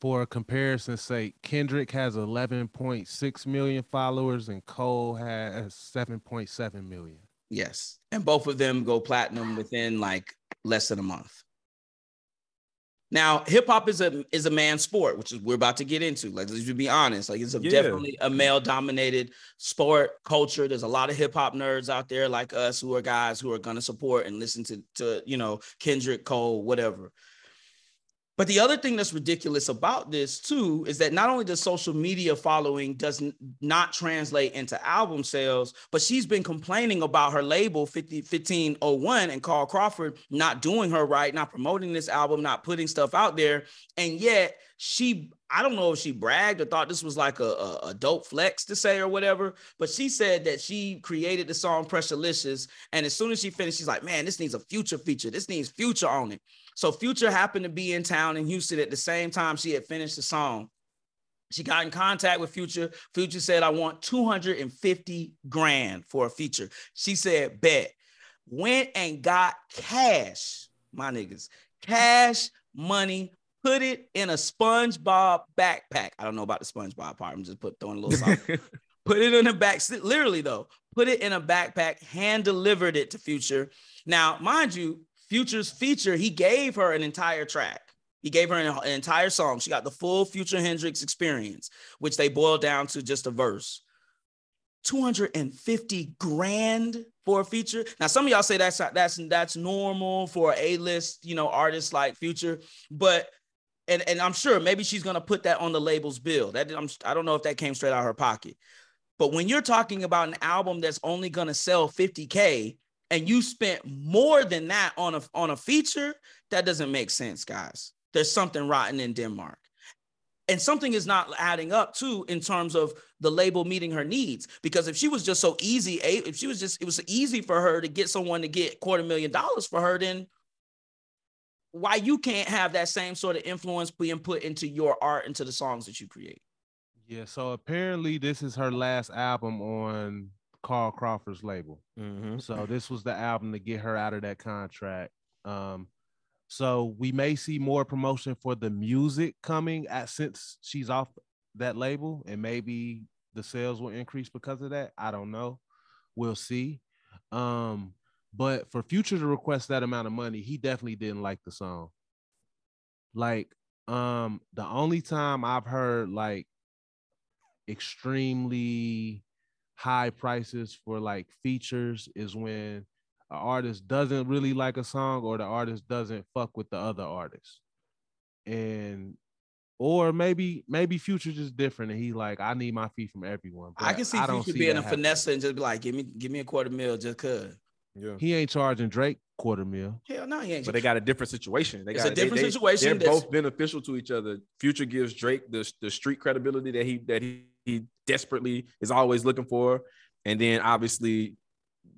Speaker 1: For comparison's sake, Kendrick has 11.6 million followers and Cole has 7.7 million.
Speaker 2: Yes. And both of them go platinum within like less than a month. Now, hip hop is a is a man sport, which is we're about to get into. Like, let's be honest. Like, it's a, yeah. definitely a male dominated sport culture. There's a lot of hip hop nerds out there like us who are guys who are gonna support and listen to to you know Kendrick Cole, whatever. But the other thing that's ridiculous about this too is that not only does social media following does not translate into album sales, but she's been complaining about her label 50, 1501 and Carl Crawford not doing her right, not promoting this album, not putting stuff out there. And yet she, I don't know if she bragged or thought this was like a, a, a dope flex to say or whatever, but she said that she created the song Pressurelicious. And as soon as she finished, she's like, man, this needs a future feature. This needs future on it. So Future happened to be in town in Houston at the same time she had finished the song. She got in contact with Future. Future said, I want 250 grand for a feature. She said, bet. Went and got cash, my niggas, cash money, put it in a SpongeBob backpack. I don't know about the SpongeBob part. I'm just put throwing a little something. put it in the back, literally though, put it in a backpack, hand delivered it to Future. Now, mind you, Future's feature, he gave her an entire track. He gave her an, an, entire song. She got the full Future Hendrix experience, which they boiled down to just a verse. 250 grand for a feature. Now, some of y'all say that's that's that's normal for a list, you know, artists like Future, but and and I'm sure maybe she's gonna put that on the label's bill. That I'm, I don't know if that came straight out of her pocket. But when you're talking about an album that's only gonna sell 50k, and you spent more than that on a on a feature, that doesn't make sense, guys. There's something rotten in Denmark. and something is not adding up too in terms of the label meeting her needs because if she was just so easy if she was just it was easy for her to get someone to get quarter million dollars for her then why you can't have that same sort of influence being put into your art into the songs that you create
Speaker 1: yeah so apparently this is her last album on carl crawford's label
Speaker 3: Mhm.
Speaker 1: so this was the album to get her out of that contract um so we may see more promotion for the music coming at since she's off that label, and maybe the sales will increase because of that. I don't know. We'll see. Um, but for Future to request that amount of money, he definitely didn't like the song. Like, um, the only time I've heard like extremely high prices for like features is when an artist doesn't really like a song or the artist doesn't fuck with the other artist. And or maybe maybe Future just different and he like I need my fee from everyone.
Speaker 2: i can see
Speaker 1: don't
Speaker 2: future being a
Speaker 1: happening.
Speaker 2: finesse and just be like give me give me a quarter mil just cuz
Speaker 3: Yeah.
Speaker 1: He ain't charging Drake quarter mil.
Speaker 2: hell no he ain't
Speaker 3: But they got a different situation. They
Speaker 2: It's
Speaker 3: got
Speaker 2: a different
Speaker 3: they, they,
Speaker 2: situation
Speaker 3: They're both beneficial to each other. Future gives Drake the, the street credibility that he that he, he desperately is always looking for, and then obviously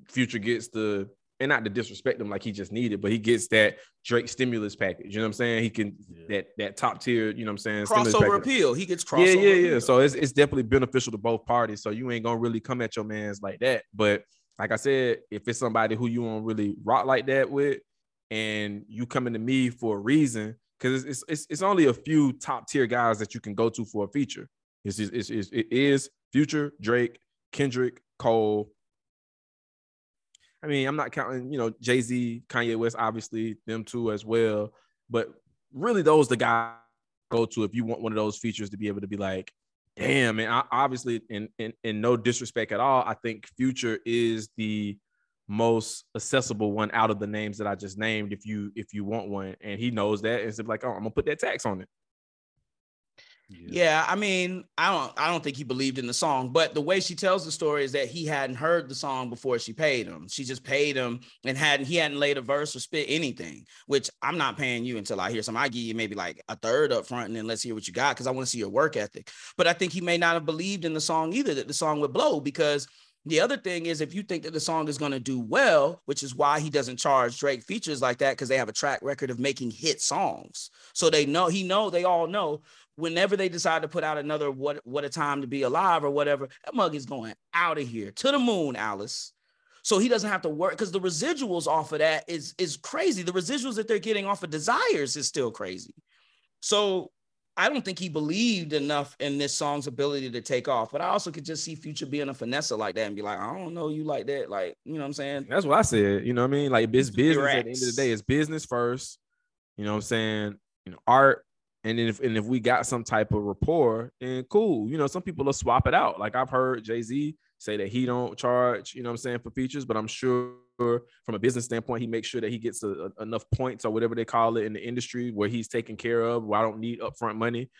Speaker 3: Future gets the and not to disrespect him like he just needed, but he gets that Drake stimulus package. You know what I'm saying? He can that that top tier. You know what I'm saying?
Speaker 2: crossover appeal he gets crossover
Speaker 3: Yeah, yeah, yeah.
Speaker 2: appeal.
Speaker 3: So it's it's definitely beneficial to both parties. So you ain't gonna really come at your man's like that. But like I said, if it's somebody who you don't really rock like that with, and you coming to me for a reason, because it's, it's it's only a few top tier guys that you can go to for a feature. It's, it's, it's, it is Future, Drake, Kendrick, Cole. I mean, I'm not counting, you know, Jay Z, Kanye West, obviously them two as well. But really, those the guys go to if you want one of those features to be able to be like, damn, And I, obviously, in, in in no disrespect at all, I think Future is the most accessible one out of the names that I just named. If you if you want one, and he knows that, and it's like, oh, I'm gonna put that tax on it.
Speaker 2: Yeah, I mean, I don't I don't think he believed in the song, but the way she tells the story is that he hadn't heard the song before she paid him. She just paid him and hadn't he hadn't laid a verse or spit anything, which I'm not paying you until I hear some. I give you maybe like a third up front and then let's hear what you got because I want to see your work ethic. But I think he may not have believed in the song either, that the song would blow because the other thing is if you think that the song is going to do well, which is why he doesn't charge Drake features like that because they have a track record of making hit songs. So they know he know they all know whenever they decide to put out another what what a time to be alive or whatever, that mug is going out of here to the moon, Alice. So he doesn't have to work because the residuals off of that is is crazy. The residuals that they're getting off of desires is still crazy. So I don't think he believed enough in this song's ability to take off. But I also could just see Future being a finesse like that and be like, I don't know you like that. Like, you know what I'm saying?
Speaker 3: That's what I said. You know what I mean? Like it's business at the end of the day. It's business first. You know what I'm saying? You know, art. And then if and if we got some type of rapport, then cool. You know, some people will swap it out. Like I've heard Jay-Z say that he don't charge, you know what I'm saying, for features, but I'm sure from a business standpoint, he makes sure that he gets a, a- enough points or whatever they call it in the industry where he's taken care of, where I don't need upfront money.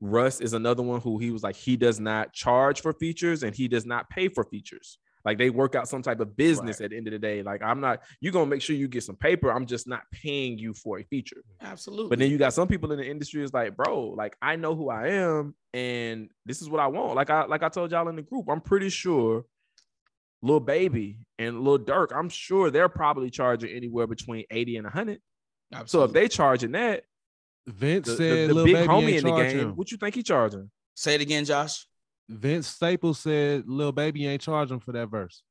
Speaker 3: Russ is another one who he was like, he does not charge for features and he does not pay for features. Like they work out some type of business at the end of the day. Like I'm not, you're gonna make sure you get some paper. I'm just not paying you for a feature.
Speaker 2: Absolutely.
Speaker 3: But then you got some people in the industry is like, bro, like I know who I am, and this is what I want. Like I like I told y'all in the group, I'm pretty sure Lil Baby and Lil Durk, I'm sure they're probably charging anywhere between 80 and 100. So if they charging that,
Speaker 1: Vince
Speaker 3: the, the-
Speaker 1: said
Speaker 3: the
Speaker 1: Lil
Speaker 3: big
Speaker 1: Baby
Speaker 3: homie in the game,
Speaker 1: him.
Speaker 3: what you think he charging?
Speaker 2: say it again, Josh.
Speaker 1: Vince Staples said Lil Baby ain't charging for that verse.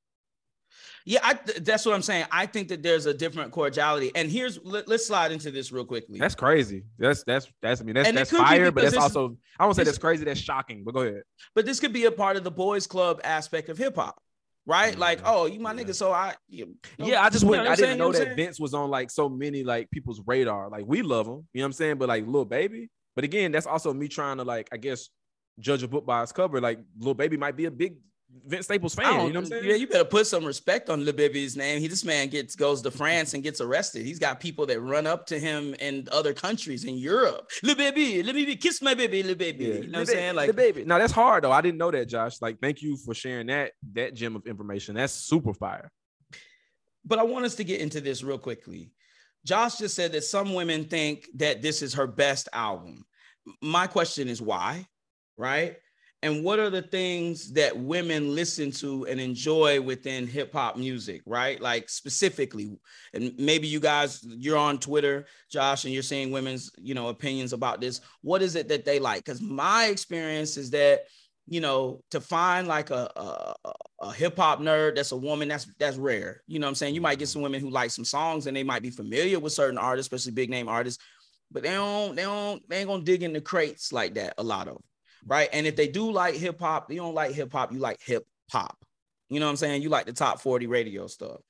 Speaker 2: Yeah, I, that's what I'm saying. I think that there's a different cordiality. And here's let, us slide into this real quickly.
Speaker 3: That's crazy. That's that's that's I mean that's
Speaker 2: And
Speaker 3: that's fire, but
Speaker 2: because
Speaker 3: that's
Speaker 2: this-
Speaker 3: also I won't say
Speaker 2: this-
Speaker 3: that's crazy. That's shocking. But go ahead.
Speaker 2: but this could be a part of the boys club aspect of hip hop, right? Like,
Speaker 1: Mhm.
Speaker 2: oh, you my
Speaker 1: Yeah.
Speaker 2: nigga, so I you know,
Speaker 3: Yeah, I just
Speaker 2: you
Speaker 3: wouldn't.
Speaker 2: what
Speaker 3: I
Speaker 2: I'm
Speaker 3: didn't
Speaker 2: saying?
Speaker 3: know
Speaker 2: You know
Speaker 3: that
Speaker 2: saying?
Speaker 3: Vince was on like so many like people's radar. Like we love him, you know what I'm saying? But like Lil Baby. But again, that's also me trying to like I guess judge a book by its cover. Like Lil Baby might be a big Vince Staples fan. You know what I'm saying?
Speaker 2: Yeah, you better put some respect on Lil Baby's name. He this man gets goes to France and gets arrested. He's got people that run up to him in other countries in Europe. Lil Baby, let me kiss my baby, Lil Baby.
Speaker 3: Yeah,
Speaker 2: You know what I'm saying? Like,
Speaker 3: baby. Now that's hard though. I didn't know that, Josh. Like, thank you for sharing that that gem of information. That's super fire.
Speaker 2: but I want us to get into this real quickly. Josh just said that some women think that this is her best album. my question is why, right? And what are the things that women listen to and enjoy within hip hop music, right? Like specifically, and maybe you guys you're on Twitter, Josh, and you're seeing women's, you know, opinions about this. What is it that they like? Because my experience is that you know, to find like a, a, a hip hop nerd that's a woman, that's that's rare. You know what I'm saying? You might get some women who like some songs and they might be familiar with certain artists, especially big name artists, but they don't, they don't, they ain't gonna dig in the crates like that. A lot of, right? And if they do like hip hop, you don't like hip hop, you like hip hop. You know what I'm saying? You like the top 40 radio stuff.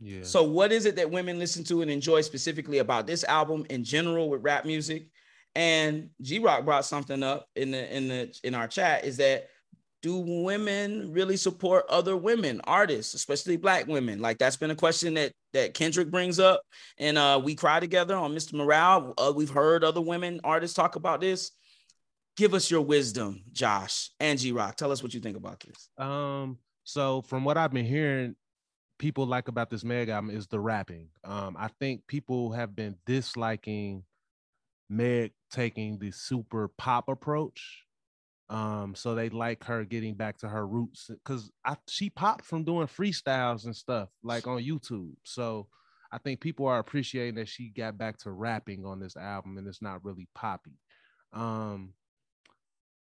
Speaker 2: Yeah. So what is it that women listen to and enjoy specifically about this album in general with rap music? And G Rock brought something up in the in the in our chat is that do women really support other women artists, especially black women? Like that's been a question that that Kendrick brings up, and uh, we cry together on Mr. Morale. Uh, we've heard other women artists talk about this. Give us your wisdom, Josh and G Rock. Tell us what you think about this.
Speaker 1: Um, so from what I've been hearing, people like about this Meg album is the rapping. Um, I think people have been disliking Meg taking the super pop approach. Um, so they like her getting back to her roots because she popped from doing freestyles and stuff like on YouTube. So I think people are appreciating that she got back to rapping on this album and it's not really poppy. Um,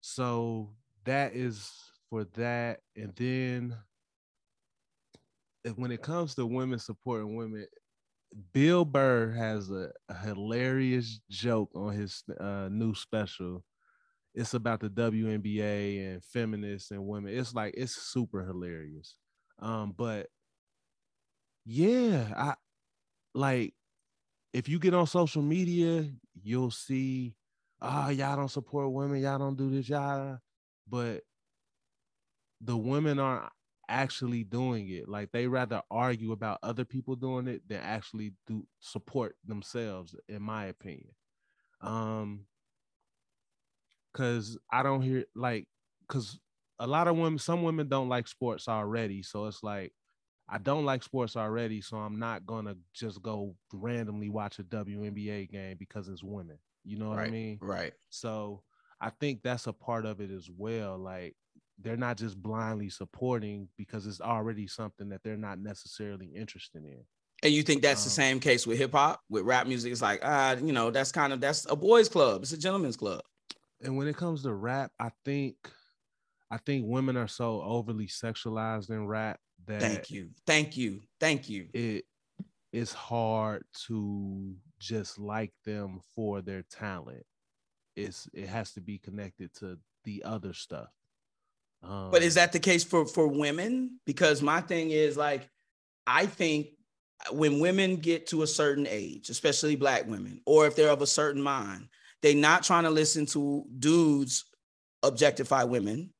Speaker 1: so that is for that. And then when it comes to women supporting women, Bill Burr has a, a hilarious joke on his uh, new special. It's about the WNBA and feminists and women. It's like it's super hilarious. Um, but yeah, I like if you get on social media, you'll see, oh, y'all don't support women, y'all don't do this, y'all. But the women aren't actually doing it. Like they rather argue about other people doing it than actually do support themselves, in my opinion. Um, cause I don't hear like, cause a lot of women, some women don't like sports already. So it's like, I don't like sports already, so I'm not gonna just go randomly watch a WNBA game because it's women. You know what
Speaker 2: right,
Speaker 1: I mean?
Speaker 2: Right.
Speaker 1: So I think that's a part of it as well. Like they're not just blindly supporting because it's already something that they're not necessarily interested in.
Speaker 2: And you think that's um, the same case with hip hop, with rap music? It's like, ah, uh, you know, that's kind of that's a boys' club. It's a gentleman's club.
Speaker 1: And when it comes to rap, I think, I think women are so overly sexualized in rap that.
Speaker 2: Thank you, thank you, thank you.
Speaker 1: It it's hard to just like them for their talent. It's it has to be connected to the other stuff.
Speaker 2: Um, but is that the case for for women? Because my thing is like, I think when women get to a certain age, especially black women, or if they're of a certain mind, they're not trying to listen to dudes objectify women.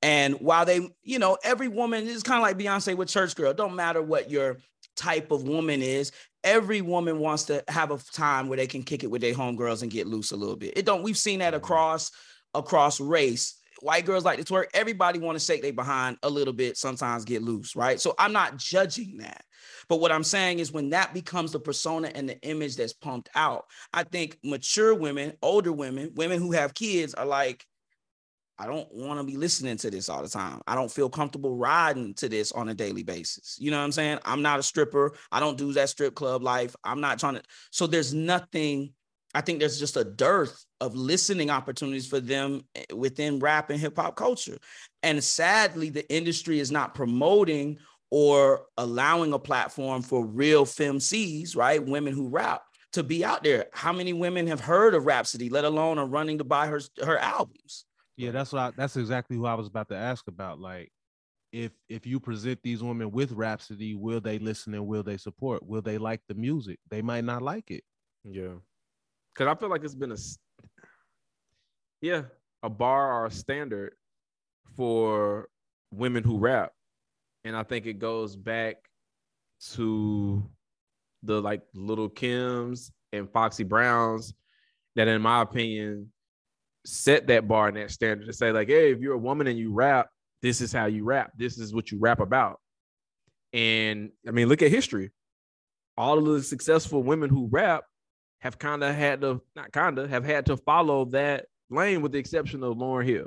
Speaker 2: And while they, you know, every woman is kind of like Beyonce with Church Girl. Don't matter what your type of woman is. Every woman wants to have a time where they can kick it with their homegirls and get loose a little bit. It don't. We've seen that mm-hmm. across across race white girls like to twerk. Everybody want to shake their behind a little bit, sometimes get loose, right? So I'm not judging that. But what I'm saying is when that becomes the persona and the image that's pumped out, I think mature women, older women, women who have kids are like, I don't want to be listening to this all the time. I don't feel comfortable riding to this on a daily basis. You know what I'm saying? I'm not a stripper. I don't do that strip club life. I'm not trying to. So there's nothing I think there's just a dearth of listening opportunities for them eh, within rap and hip hop culture. And sadly, the industry is not promoting or allowing a platform for real femcs, right? Women who rap to be out there. How many women have heard of Rapsody, let alone are running to buy her her albums?
Speaker 1: Yeah, that's what I, that's exactly who I was about to ask about. Like, if if you present these women with Rapsody, will they listen and will they support? Will they like the music? They might not like it.
Speaker 3: Yeah because I feel like it's been a yeah a bar or a standard for women who rap, and I think it goes back to the like Lil Kims and Foxy Browns that, in my opinion, set that bar and that standard to say like, hey, if you're a woman and you rap, this is how you rap. This is what you rap about. And I mean, look at history. All of the successful women who rap have kind of had to not kind of have had to follow that lane with the exception of Lauryn Hill.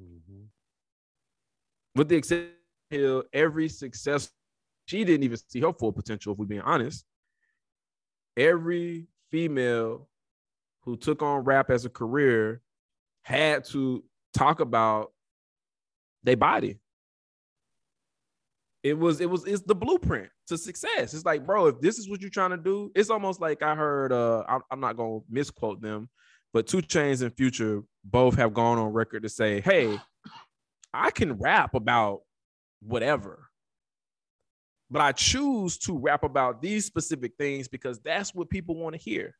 Speaker 3: Mm-hmm. With the exception of Hill, every success she didn't even see her full potential, if we're being honest. Every female who took on rap as a career had to talk about their body. It was, it was, it's the blueprint to success. It's like, bro, if this is what you're trying to do, it's almost like I heard, uh, I'm, I'm not gonna misquote them, but 2 Chainz and Future both have gone on record to say, hey, I can rap about whatever but I choose to rap about these specific things because that's what people want to hear.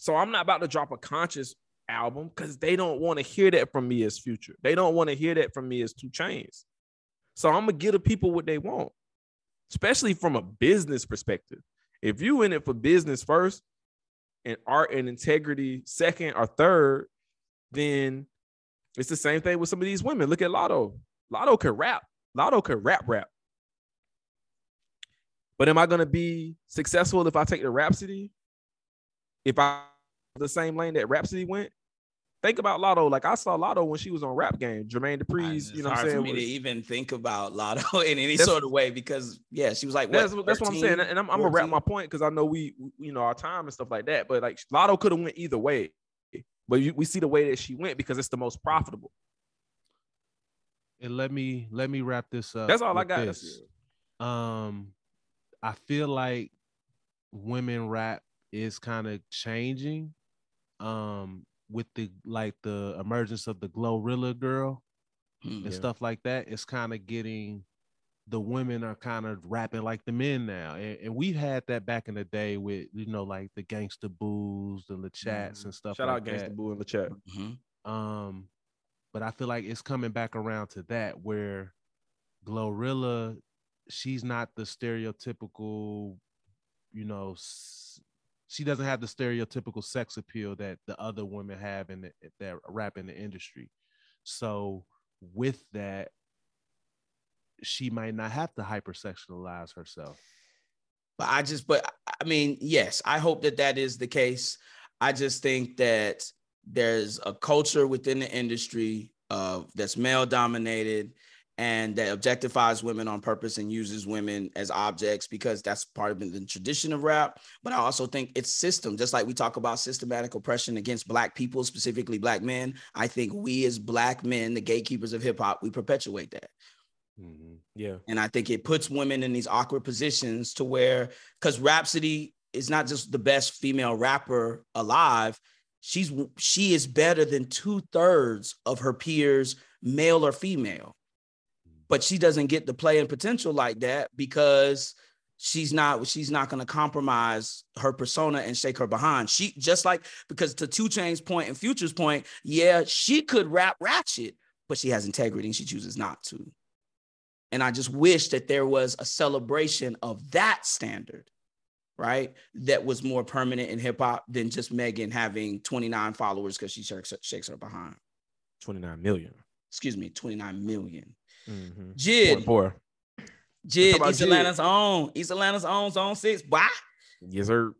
Speaker 3: So I'm not about to drop a conscious album because they don't want to hear that from me as future. They don't want to hear that from me as 2 Chainz. So I'm gonna give the people what they want, especially from a business perspective. If you in it for business first and art and integrity second or third, then it's the same thing with some of these women. Look at Latto. Latto can rap. Latto can rap rap. But am I gonna be successful if I take the Rapsody? If I the same lane that Rapsody went? Think about Latto. Like I saw Latto when she was on Rap Game. Jermaine Dupri's, you know, what I'm saying.
Speaker 2: For me was, to even think about Latto in any sort of way because yeah, she was like,
Speaker 3: what, that's, that's what I'm saying, and I'm, I'm gonna wrap my point because I know we, you know, our time and stuff like that. But like Latto could have went either way, but you, we see the way that she went because it's the most profitable
Speaker 1: and let me let me wrap this up.
Speaker 3: That's all I got.
Speaker 1: This. Um, I feel like women rap is kind of changing. Um, with the like the emergence of the Glorilla girl mm, and yeah. stuff like that, it's kind of getting the women are kind of rapping like the men now, and, and, we've had that back in the day with you know like the Gangsta Boos, the the La Chats mm-hmm. and stuff.
Speaker 3: Shout
Speaker 1: like
Speaker 3: out Gangsta Boo and La Chat.
Speaker 1: Mm-hmm. Um, but I feel like it's coming back around to that where Glorilla, she's not the stereotypical, you know, she doesn't have the stereotypical sex appeal that the other women have in the, that rap in the industry. So with that, she might not have to hypersexualize herself.
Speaker 2: But I just, but I mean, yes, I hope that that is the case. I just think that there's a culture within the industry uh, that's male dominated and that objectifies women on purpose and uses women as objects because that's part of the tradition of rap. But I also think it's system, just like we talk about systematic oppression against black people, specifically black men. I think we as black men, the gatekeepers of hip hop, we perpetuate that.
Speaker 3: Mm-hmm. Yeah.
Speaker 2: And I think it puts women in these awkward positions to where, because Rapsody is not just the best female rapper alive, she's she is better than two thirds of her peers, male or female. But she doesn't get the play and potential like that because she's not she's not going to compromise her persona and shake her behind. She just like because to 2 Chainz point and Future's point, yeah, she could rap ratchet, but she has integrity and she chooses not to. And I just wish that there was a celebration of that standard right? That was more permanent in hip hop than just Megan having 29 followers because she shakes, shakes her behind.
Speaker 3: 29 million.
Speaker 2: Excuse me, 29 million.
Speaker 3: Mm-hmm.
Speaker 2: Jid.
Speaker 3: Poor,
Speaker 2: poor. Jid, East Jid? Atlanta's own. East Atlanta's own zone six. Why?
Speaker 3: Yes, sir.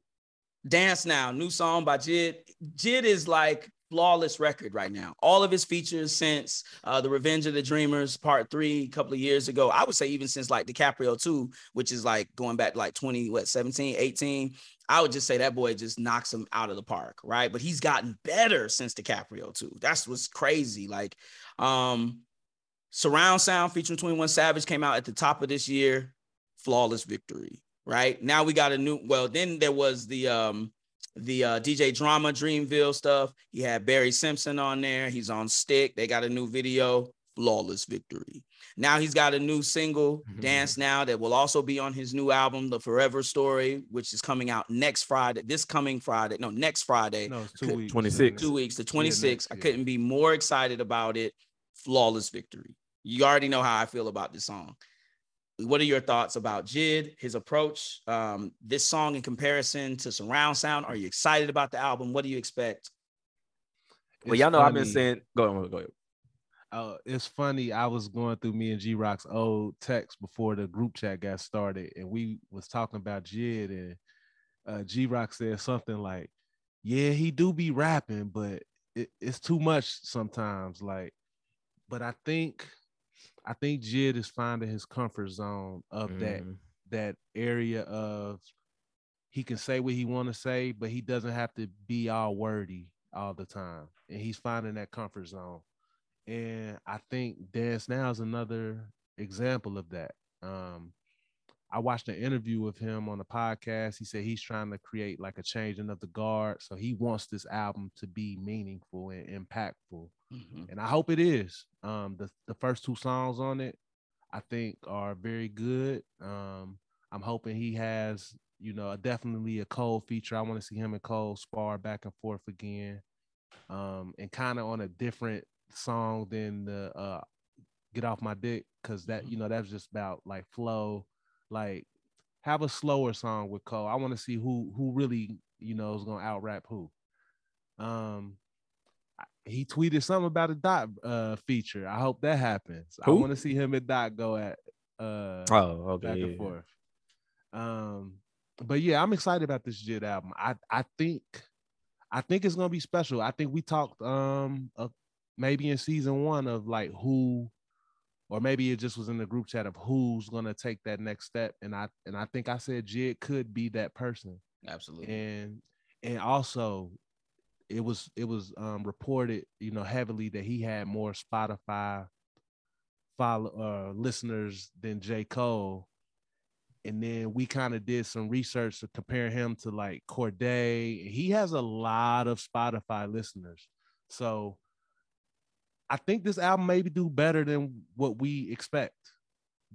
Speaker 2: Dance Now, new song by Jid. Jid is like flawless record right now. All of his features since uh, The Revenge of the Dreamers Part Three a couple of years ago. I would say even since like DiCaprio 2, which is like going back like 20, what, 17, 18. I would just say that boy just knocks him out of the park, right? But he's gotten better since DiCaprio 2. That's what's crazy. Like, um, Surround Sound featuring 21 Savage came out at the top of this year. Flawless victory, right? Now we got a new, well, then there was the um the uh, DJ Drama Dreamville stuff. He had Barry Simpson on there. He's on Stick. They got a new video, Flawless Victory. Now he's got a new single, mm-hmm. Dance Now, that will also be on his new album, The Forever Story, which is coming out next Friday. This coming Friday, no, next Friday.
Speaker 1: No, it's two weeks.
Speaker 3: 26.
Speaker 2: Two weeks, the 26th. Yeah, I couldn't be more excited about it. Flawless Victory. You already know how I feel about this song what are your thoughts about Jid, his approach, um, this song in comparison to Surround Sound? Are you excited about the album? What do you expect?
Speaker 3: Well, y'all know funny. I've been saying, go ahead, go ahead.
Speaker 1: Uh, it's funny. I was going through me and G Rock's old text before the group chat got started, and we was talking about Jid, and uh, G Rock said something like, "Yeah, he do be rapping, but it, it's too much sometimes." Like, but I think, I think Jid is finding his comfort zone of that
Speaker 3: Mm.
Speaker 1: that area of he can say what he want to say, but he doesn't have to be all wordy all the time, and he's finding that comfort zone. And I think Dance Now is another example of that. Um, I watched an interview with him on the podcast. He said he's trying to create like a changing of the guard. So he wants this album to be meaningful and impactful.
Speaker 2: Mhm.
Speaker 1: And I hope it is. Um, the, the first two songs on it, I think, are very good. Um, I'm hoping he has, you know, definitely a Cole feature. I want to see him and Cole spar back and forth again. Um, and kind of on a different song than the uh Get Off My Dick, because that, you know, that's just about like flow like have a slower song with Cole. I want to see who who really you know is gonna out rap who. Um, he tweeted something about a dot uh feature. I hope that happens. I want to see him and Dot go at uh
Speaker 3: Oh,
Speaker 1: back
Speaker 3: okay.
Speaker 1: and
Speaker 3: yeah.
Speaker 1: forth. Um, but yeah, I'm excited about this Jid album. I I think I think it's gonna be special. I think we talked um uh, maybe in season one of like who or maybe it just was in the group chat of who's gonna take that next step. And I and I think I said Jid could be that person.
Speaker 2: Absolutely.
Speaker 1: And and also it was it was um reported, you know, heavily that he had more Spotify follow uh listeners than J. Cole. And then we kind of did some research to compare him to like Cordae. He has a lot of Spotify listeners. So I think this album maybe do better than what we expect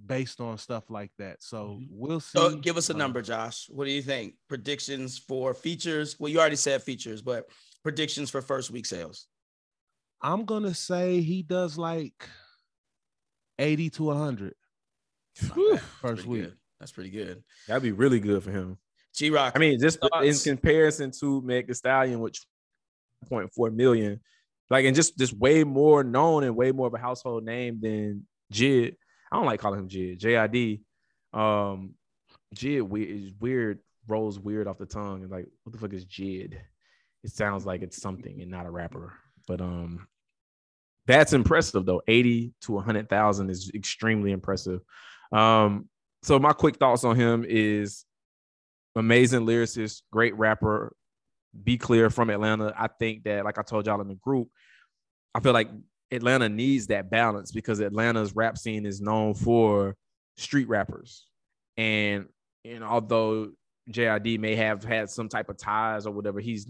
Speaker 1: based on stuff like that. So
Speaker 2: Mhm.
Speaker 1: we'll see.
Speaker 2: So give us a
Speaker 1: Uh,
Speaker 2: number, Josh. What do you think? Predictions for features? Well, you already said features, but predictions for first week sales.
Speaker 1: I'm gonna say he does like 80 to 100
Speaker 3: Whew.
Speaker 1: first week.
Speaker 2: good. That's pretty good.
Speaker 3: That'd be really good for him.
Speaker 2: G Rock.
Speaker 3: I mean, just in comparison to Meg Thee Stallion, which 0.4 million, like, and just just way more known and way more of a household name than Jid. I don't like calling him Jid. JID. Um, Jid weird is weird, rolls weird off the tongue. And like, what the fuck is Jid? It sounds like it's something and not a rapper. But um, that's impressive though. 80 to 100,000 is extremely impressive. Um, so my quick thoughts on him is amazing lyricist, great rapper. Be clear from Atlanta. I think that, like I told y'all in the group, I feel like Atlanta needs that balance because Atlanta's rap scene is known for street rappers. And and although JID may have had some type of ties or whatever, he's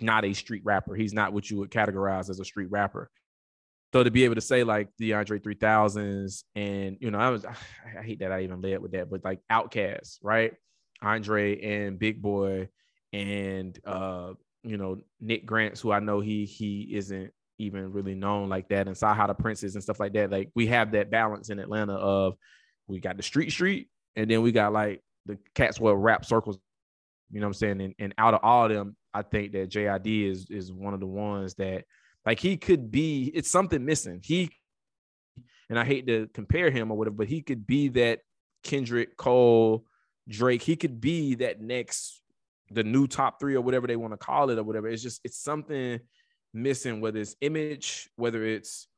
Speaker 3: not a street rapper. He's not what you would categorize as a street rapper. So to be able to say like DeAndre 3000s and you know, I was I hate that I even led with that, but like OutKast, right? Andre and Big Boi and uh, you know, Nick Grants, who I know he he isn't even really known like that, and Saha the Princess and stuff like that. Like we have that balance in Atlanta of we got the street street, and then we got like the cats will rap circles. You know what I'm saying? And, and out of all of them, I think that JID is is one of the ones that like he could be. It's something missing. He and I hate to compare him or whatever, but he could be that Kendrick Cole, Drake. He could be that next the new top three or whatever they want to call it or whatever. It's just it's something missing, whether it's image, whether it's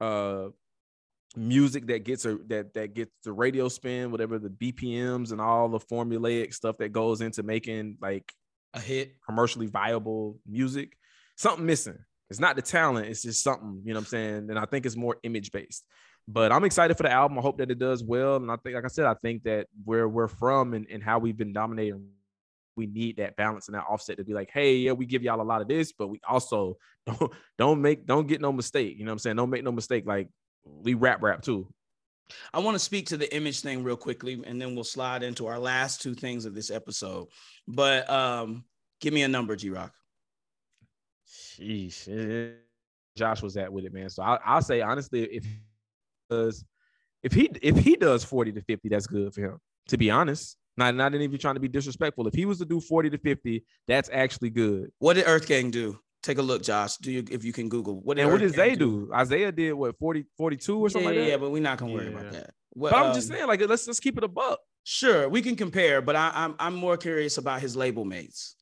Speaker 3: uh music that gets a that that gets the radio spin, whatever the BPMs and all the formulaic stuff that goes into making like
Speaker 2: A hit.
Speaker 3: commercially viable music. Something missing. It's not the talent, it's just something, you know what I'm saying? And I think it's more image based. But I'm excited for the album. I hope that it does well. And I think, like I said, I think that where we're from and, and how we've been dominating, we need that balance and that offset to be like, hey, yeah, we give y'all a lot of this, but we also don't don't make don't get no mistake. You know what I'm saying? Don't make no mistake. Like we rap rap too.
Speaker 2: I want to speak to the image thing real quickly, and then we'll slide into our last two things of this episode. But um, give me a number, G Rock.
Speaker 3: Sheesh. Josh was at with it, man. So I, I'll say honestly, if he does, if he if he does 40 to 50, that's good for him. To be honest, not not even trying to be disrespectful. If he was to do 40 to 50, that's actually good.
Speaker 2: What did Earth Gang do? Take a look, Josh. Do you if you can Google what did
Speaker 3: And what did
Speaker 2: Gang
Speaker 3: Zay do? Isaiah did what 40, 42 or
Speaker 2: Yeah,
Speaker 3: something like
Speaker 2: yeah,
Speaker 3: that.
Speaker 2: yeah, but we're not gonna worry
Speaker 1: Yeah.
Speaker 2: about that. What,
Speaker 3: But I'm just
Speaker 2: um,
Speaker 3: saying, like, let's let's keep it a buck.
Speaker 2: Sure, we can compare, but I, I'm I'm more curious about his label mates.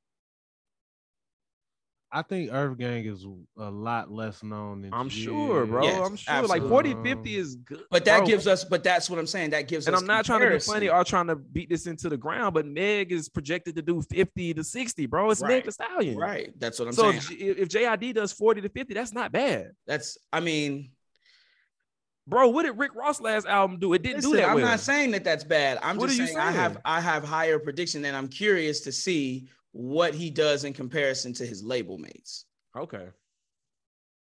Speaker 1: I think Earth Gang is a lot less known than
Speaker 3: I'm
Speaker 1: Jid.
Speaker 3: sure, bro.
Speaker 2: Yes,
Speaker 3: I'm sure.
Speaker 2: absolutely.
Speaker 3: Like 40, 50 um, is good.
Speaker 2: But that
Speaker 3: bro.
Speaker 2: gives us, but that's what I'm saying. That gives
Speaker 3: and
Speaker 2: us.
Speaker 3: And I'm not trying to be funny or trying to beat this into the ground, but Meg is projected to do 50 to 60, bro. It's
Speaker 2: Right.
Speaker 3: Meg Thee Stallion.
Speaker 2: Right. That's what I'm
Speaker 3: so
Speaker 2: saying.
Speaker 3: if, if JID does 40 to 50, that's not bad.
Speaker 2: That's. I mean,
Speaker 3: Bro, what did Rick Ross last album do? It didn't
Speaker 2: listen,
Speaker 3: do that
Speaker 2: I'm
Speaker 3: well.
Speaker 2: not saying that that's bad. I'm
Speaker 3: What
Speaker 2: just
Speaker 3: are you
Speaker 2: saying, I have? I have higher prediction, and I'm curious to see what he does in comparison to his label mates.
Speaker 3: okay.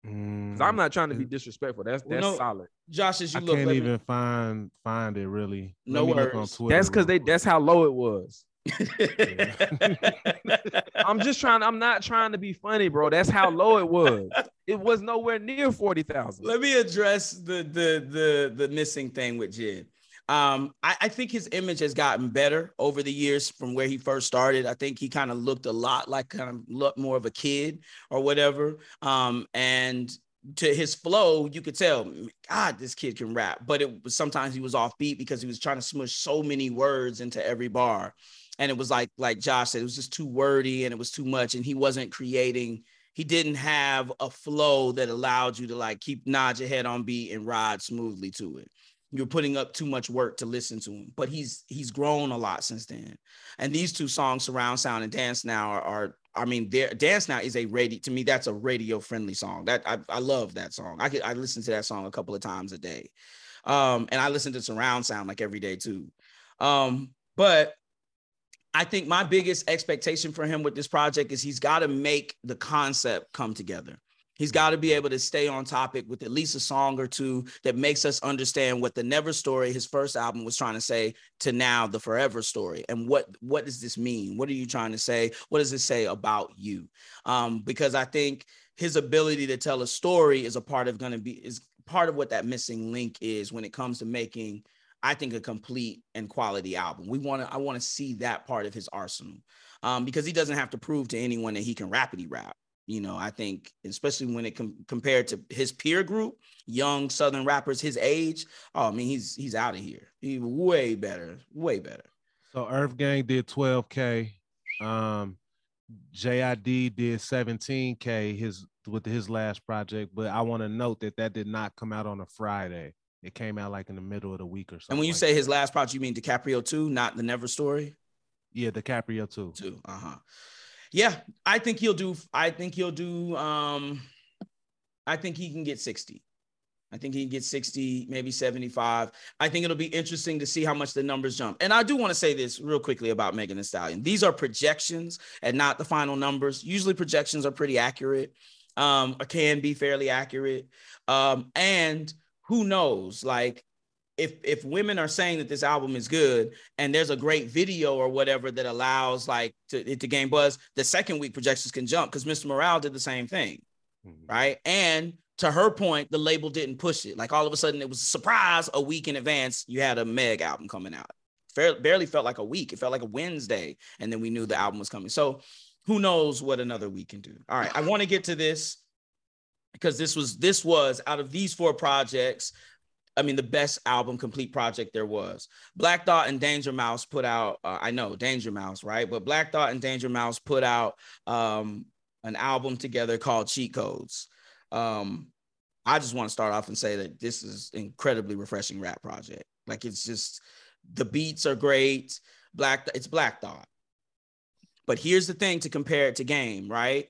Speaker 1: Mm,
Speaker 3: Because I'm not trying to be disrespectful. That's that's
Speaker 2: no,
Speaker 3: solid.
Speaker 2: Josh, as you
Speaker 1: I
Speaker 2: look,
Speaker 1: can't
Speaker 2: let me-
Speaker 1: even find find it really.
Speaker 2: No
Speaker 1: Let me look on
Speaker 2: worries.
Speaker 3: That's because they that's how low it was. I'm just trying, I'm not trying to be funny, bro. That's how low it was. It was nowhere near 40,000.
Speaker 2: Let me address the the the the missing thing with Jid. Um, I, I think his image has gotten better over the years from where he first started. I think he kind of looked a lot like kind of looked more of a kid or whatever. Um, and to his flow, you could tell, God, this kid can rap. But it was sometimes he was off beat because he was trying to smush so many words into every bar. And it was like, like Josh said, it was just too wordy and it was too much. And he wasn't creating he didn't have a flow that allowed you to like keep nod your head on beat and ride smoothly to it. You're putting up too much work to listen to him, but he's he's grown a lot since then. And these two songs, Surround Sound and Dance Now, are, are I mean, Dance Now is a radio to me. That's a radio friendly song. That I, I love that song. I could I listen to that song a couple of times a day, um, and I listen to Surround Sound like every day too. Um, but I think my biggest expectation for him with this project is he's got to make the concept come together. He's got to be able to stay on topic with at least a song or two that makes us understand what the Never story, his first album, was trying to say to now the Forever story. And what what does this mean? What are you trying to say? What does it say about you? Um, because I think his ability to tell a story is a part of going to be is part of what that missing link is when it comes to making I think a complete and quality album. We want to I want to see that part of his arsenal. Um, because he doesn't have to prove to anyone that he can rapidly rap. You know, I think especially when it com- compared to his peer group, young southern rappers his age, oh I mean he's he's out of here. He's way better, way better.
Speaker 1: So Earth Gang did 12k. Um, JID did 17k his with his last project, but I want to note that that did not come out on a Friday. It came out like in the middle of the week or something.
Speaker 2: And when you
Speaker 1: like
Speaker 2: say
Speaker 1: that.
Speaker 2: his last project, you mean DiCaprio 2, not the Never Story?
Speaker 1: yeah, DiCaprio too.
Speaker 2: Two. Uh-huh. Yeah, I think he'll do I think he'll do um I think he can get 60. I think he can get 60, maybe 75. I think it'll be interesting to see how much the numbers jump. And I do want to say this real quickly about Megan Thee Stallion. These are projections and not the final numbers. Usually projections are pretty accurate, um, or can be fairly accurate. Um, and who knows, like if if women are saying that this album is good and there's a great video or whatever that allows like to, it to gain buzz, the second week projections can jump because Mr. Morale did the same thing
Speaker 1: Mhm.
Speaker 2: right? And to her point, the label didn't push it. Like all of a sudden, it was a surprise. A week in advance, you had a Meg album coming out. Fair, barely felt like a week. It felt like a Wednesday, and then we knew the album was coming. So who knows what another week can do? All right, I want to get to this because this was this was out of these four projects. I mean, the best album complete project there was. Black Thought and Danger Mouse put out. Uh, I know Danger Mouse, right? But Black Thought and Danger Mouse put out um, an album together called Cheat Codes. Um, I just want to start off and say that this is incredibly refreshing rap project. Like it's just the beats are great. Black, it's Black Thought. But here's the thing to compare it to Game, right?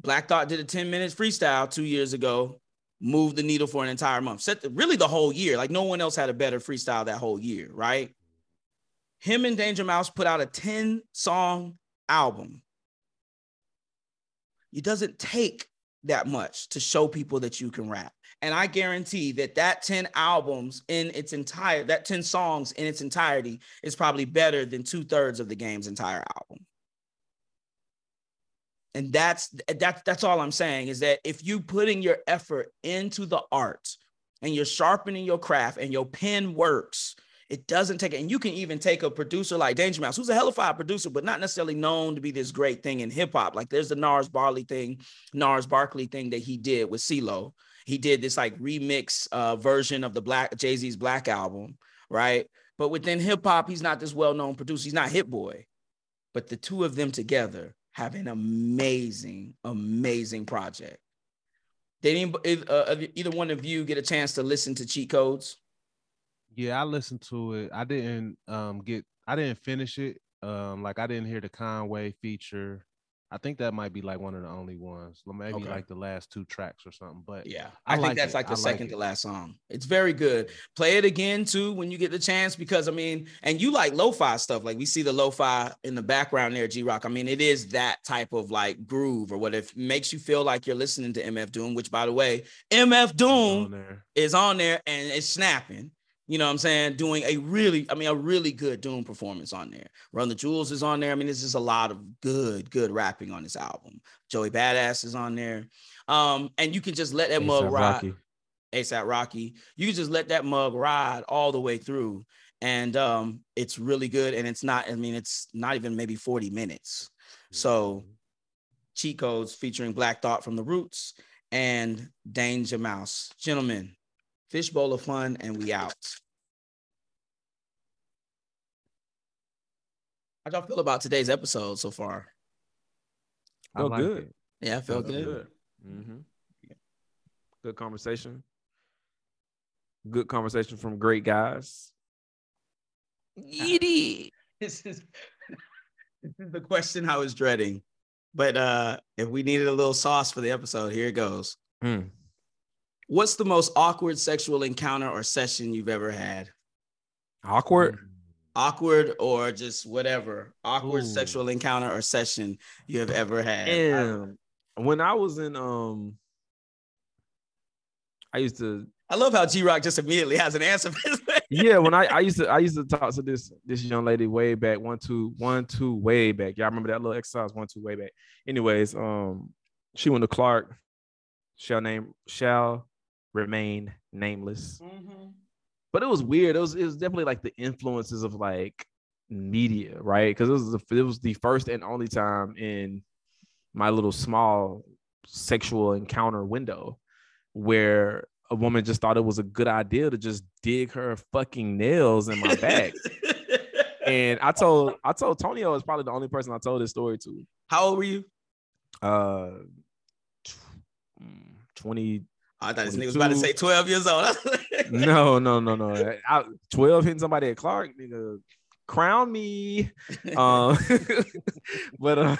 Speaker 2: Black Thought did a 10 minutes freestyle two years ago, moved the needle for an entire month, set the, really the whole year. Like no one else had a better freestyle that whole year, right? Him and Danger Mouse put out a 10 song album. It doesn't take that much to show people that you can rap. And I guarantee that that 10 albums in its entire, that 10 songs in its entirety is probably better than two thirds of the game's entire album. And that's that's that's all I'm saying is that if you putting your effort into the art and you're sharpening your craft and your pen works, it doesn't take it. And you can even take a producer like Danger Mouse, who's a hell of a producer, but not necessarily known to be this great thing in hip hop. Like there's the Gnarls Barley thing, Gnarls Barkley thing that he did with CeeLo. He did this like remix uh, version of the Black Jay Z's Black album, right? But within hip hop, he's not this well known producer. He's not Hit Boy. But the two of them together have an amazing, amazing project. Did any, uh, either one of you get a chance to listen to Cheat Codes?
Speaker 1: Yeah, I listened to it. I didn't um get I didn't finish it. Um, like I didn't hear the Conway feature. I think that might be like one of the only ones, maybe okay. like the last two tracks or something. But
Speaker 2: yeah, I, I think like that's it. like the I second like to last song. It's very good. Play it again too when you get the chance, because I mean, and you like lo-fi stuff. Like we see the lo-fi in the background there, G Rock. I mean, it is that type of like groove or what if makes you feel like you're listening to MF Doom, which by the way, MF Doom on is on there and it's snapping you know what I'm saying, doing a really, I mean, a really good Doom performance on there. Run the Jewels is on there. I mean, there's just a lot of good, good rapping on this album. Joey Badass is on there. Um, and you can just let that mug ride. ASAP Rocky. You can just let that mug ride all the way through. And um, it's really good. And it's not, I mean, it's not even maybe 40 minutes. So cheat codes featuring Black Thought from the Roots and Danger Mouse. Gentlemen, Fishbowl of fun, and we out. How y'all feel about today's episode so far?
Speaker 3: Felt like good. It.
Speaker 2: Yeah, I felt, good. good.
Speaker 3: Mm-hmm. Good conversation. Good conversation from great guys.
Speaker 2: Yeety. This is this is the question I was dreading. But uh if we needed a little sauce for the episode, here it goes. Mm. What's the most awkward sexual encounter or session you've ever had?
Speaker 3: Awkward?
Speaker 2: Awkward or just whatever. Awkward Ooh. sexual encounter or session you have ever had.
Speaker 3: Damn. When I was in um I used to
Speaker 2: I love how G Rock just immediately has an answer
Speaker 3: yeah, when I, I used to I used to talk to this this young lady way back, one, two, one, two, way back. Y'all remember that little exercise, one, two, way back. Anyways, um, she went to Clark. Shall name shall remain nameless. Mm-hmm. But it was weird. It was it was definitely like the influences of like media, right? Because it was the, it was the first and only time in my little small sexual encounter window where a woman just thought it was a good idea to just dig her fucking nails in my back. and I told I told Tonio is probably the only person I told this story to.
Speaker 2: How old were you?
Speaker 3: Uh 20
Speaker 2: I thought this nigga was about to say 12 years old.
Speaker 3: no, no, no, no. I, 12 hitting somebody at Clark, nigga. Crown me. um, but uh,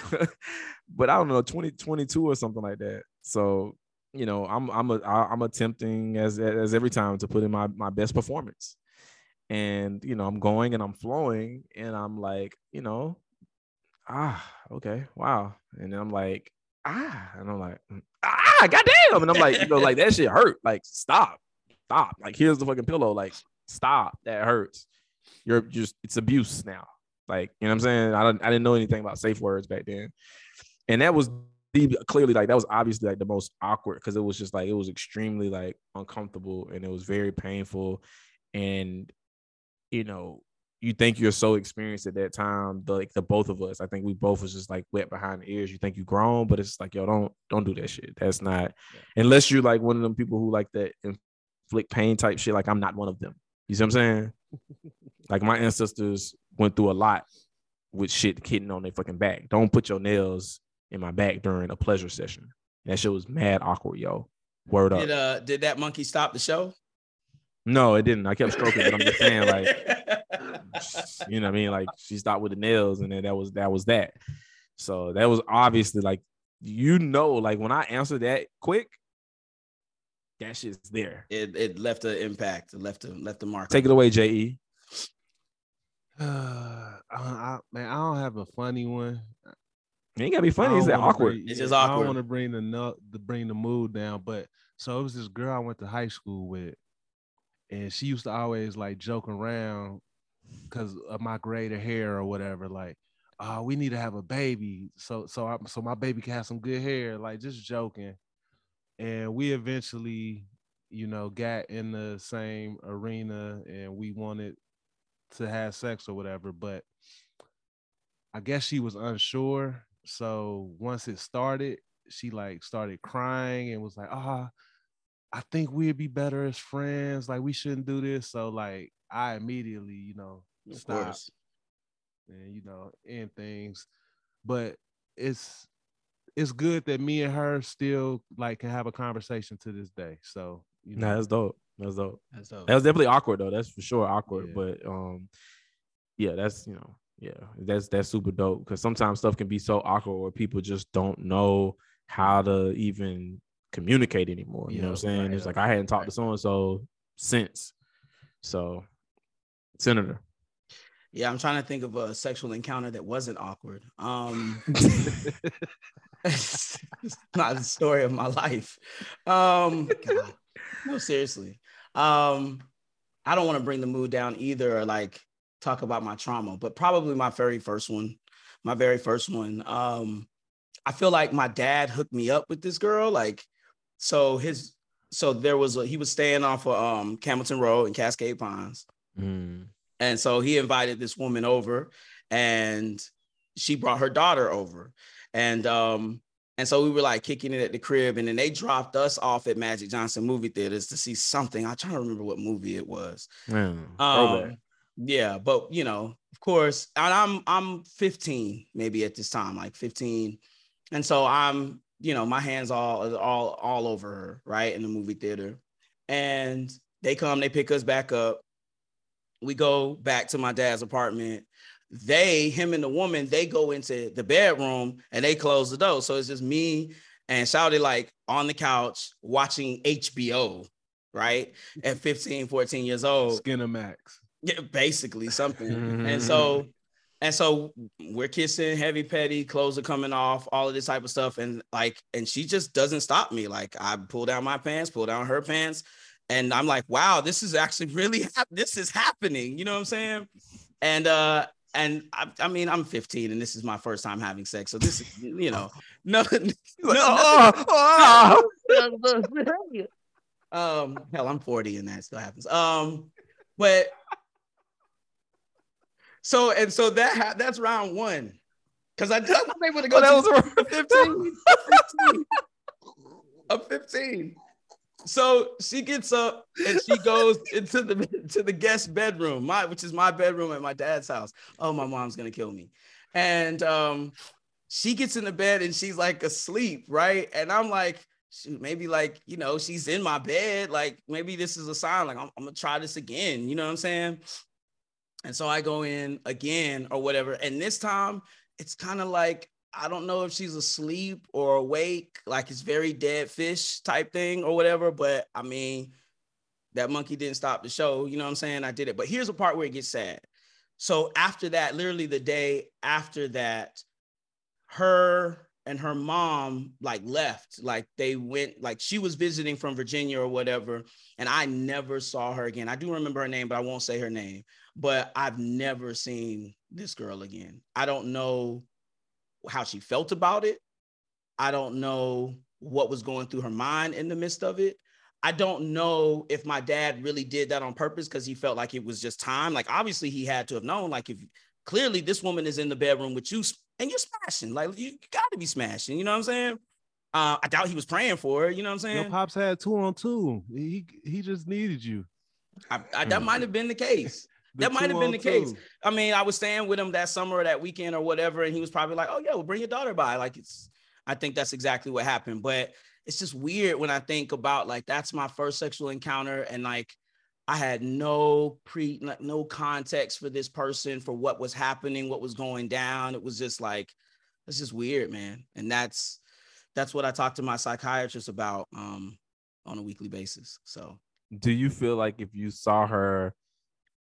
Speaker 3: but I don't know, 20, 22 or something like that. So, you know, I'm I'm a I'm attempting as as every time to put in my my best performance. And you know, I'm going and I'm flowing, and I'm like, you know, ah, okay, wow. And then I'm like, ah, and I'm like, mm, ah, goddamn. And I'm like, you know, like that shit hurt. Like, stop, stop. Like, here's the fucking pillow. Like, stop. That hurts. You're just, it's abuse now. Like, you know what I'm saying? I don't, I didn't know anything about safe words back then. And that was the, clearly like, that was obviously like the most awkward because it was just like, it was extremely like uncomfortable and it was very painful. And, you know, you think you're so experienced at that time, the, like the both of us. I think we both was just like wet behind the ears. You think you grown, but it's like yo, don't don't do that shit. That's not yeah. unless you're like one of them people who like that inflict pain type shit. Like I'm not one of them. You see what I'm saying? like my ancestors went through a lot with shit hitting on their fucking back. Don't put your nails in my back during a pleasure session. That shit was mad awkward, yo. Word up.
Speaker 2: Did uh did that monkey stop the show?
Speaker 3: No, it didn't. I kept stroking it. I'm just saying, like, you know what I mean? Like she stopped with the nails, and then that was that was that. So that was obviously like, you know, like when I answered that quick, that shit's there.
Speaker 2: It it left an impact. It left a left a mark.
Speaker 3: Take it away, Je.
Speaker 1: Uh, I, man, I don't have a funny one.
Speaker 3: It ain't gotta be funny. It's awkward.
Speaker 2: Bring, it's just awkward. I
Speaker 1: don't want to bring the the bring the mood down, but so it was this girl I went to high school with, and she used to always like joke around because of my greater hair or whatever. Like, oh, we need to have a baby, so so I, so my baby can have some good hair. Like, just joking. And we eventually, you know, got in the same arena, and we wanted to have sex or whatever. But I guess she was unsure. So once it started, she like started crying and was like, ah. Oh, I think we'd be better as friends. Like we shouldn't do this. So like I immediately, you know,
Speaker 2: Of
Speaker 1: stop
Speaker 2: course.
Speaker 1: and you know, end things. But it's it's good that me and her still like can have a conversation to this day. So you know,
Speaker 3: Nah, that's dope. That's dope.
Speaker 2: That's dope.
Speaker 3: That was definitely awkward though. That's for sure awkward.
Speaker 1: Yeah.
Speaker 3: But um, yeah, that's you know, yeah, that's that's super dope because sometimes stuff can be so awkward where people just don't know how to even communicate anymore. You know what I'm saying?
Speaker 1: right,
Speaker 3: it's like I hadn't talked to so and so since. So, Senator.
Speaker 2: Yeah, I'm trying to think of a sexual encounter that wasn't awkward. Um, it's not the story of my life. Um, God. no, seriously. Um, I don't want to bring the mood down either, or like talk about my trauma, but probably my very first one. My very first one. Um, I feel like my dad hooked me up with this girl. Like, so his, so there was a, he was staying off of um Campbellton Road in Cascade Pines.
Speaker 3: Mm.
Speaker 2: And so he invited this woman over and she brought her daughter over. And um, and so we were like kicking it at the crib, and then they dropped us off at Magic Johnson movie theaters to see something. I'm trying to remember what movie it was.
Speaker 3: Man, throwback.
Speaker 2: Um, yeah, but you know, of course, and I'm I'm 15 maybe at this time, like 15, and so I'm you know my hands all all all over her right in the movie theater, and they come, they pick us back up. We go back to my dad's apartment. They, him and the woman, they go into the bedroom and they close the door. So it's just me and Shouty like on the couch watching HBO, right? At 15, 14 years old.
Speaker 1: Skinemax.
Speaker 2: Yeah, basically something. Mm-hmm. and so, and so we're kissing, heavy petty, clothes are coming off, all of this type of stuff. And like, and she just doesn't stop me. Like I pull down my pants, pull down her pants, and I'm like, wow, this is actually really hap- this is happening. You know what I'm saying? And uh, and I, I mean, I'm 15 and this is my first time having sex. So this is, you know, no, no,
Speaker 3: oh,
Speaker 2: um, hell, I'm 40 and that still happens. Um, but so and so that ha- that's round one. Cause I, was able to go
Speaker 3: Oh, that
Speaker 2: to
Speaker 3: was
Speaker 2: 15. 15. I'm 15. So she gets up and she goes into the to the guest bedroom, my which is my bedroom at my dad's house. Oh, my mom's gonna kill me. And um, she gets in the bed and she's like asleep, right? And I'm like, maybe like you know she's in my bed. Like maybe this is a sign. Like I'm, I'm gonna try this again. You know what I'm saying? And so I go in again or whatever. And this time it's kind of like I don't know if she's asleep or awake, like it's very dead fish type thing or whatever. But I mean, that monkey didn't stop the show. You know what I'm saying? I did it. But here's the part where it gets sad. So after that, literally the day after that, her and her mom like left. Like they went, like she was visiting from Virginia or whatever. And I never saw her again. I do remember her name, but I won't say her name. But I've never seen this girl again. I don't know how she felt about it. I don't know what was going through her mind in the midst of it. I don't know if my dad really did that on purpose because he felt like it was just time. Like obviously he had to have known. Like if clearly this woman is in the bedroom with you and you're smashing, like you got to be smashing. You know what I'm saying? Uh, I doubt he was praying for her. You know what I'm saying?
Speaker 1: Your
Speaker 2: saying?
Speaker 1: pops had two on two. He he just needed you.
Speaker 2: I, I, that
Speaker 3: Hmm.
Speaker 2: might have been the case. That might have been the case. I mean, I was staying with him that summer or that weekend or whatever, and he was probably like, "Oh yeah, well, bring your daughter by." Like it's, I think that's exactly what happened. But it's just weird when I think about like that's my first sexual encounter, and like I had no pre, like, no context for this person for what was happening, what was going down. It was just like, it's just weird, man. And that's that's what I talk to my psychiatrist about um, on a weekly basis. So
Speaker 3: do you feel like if you saw her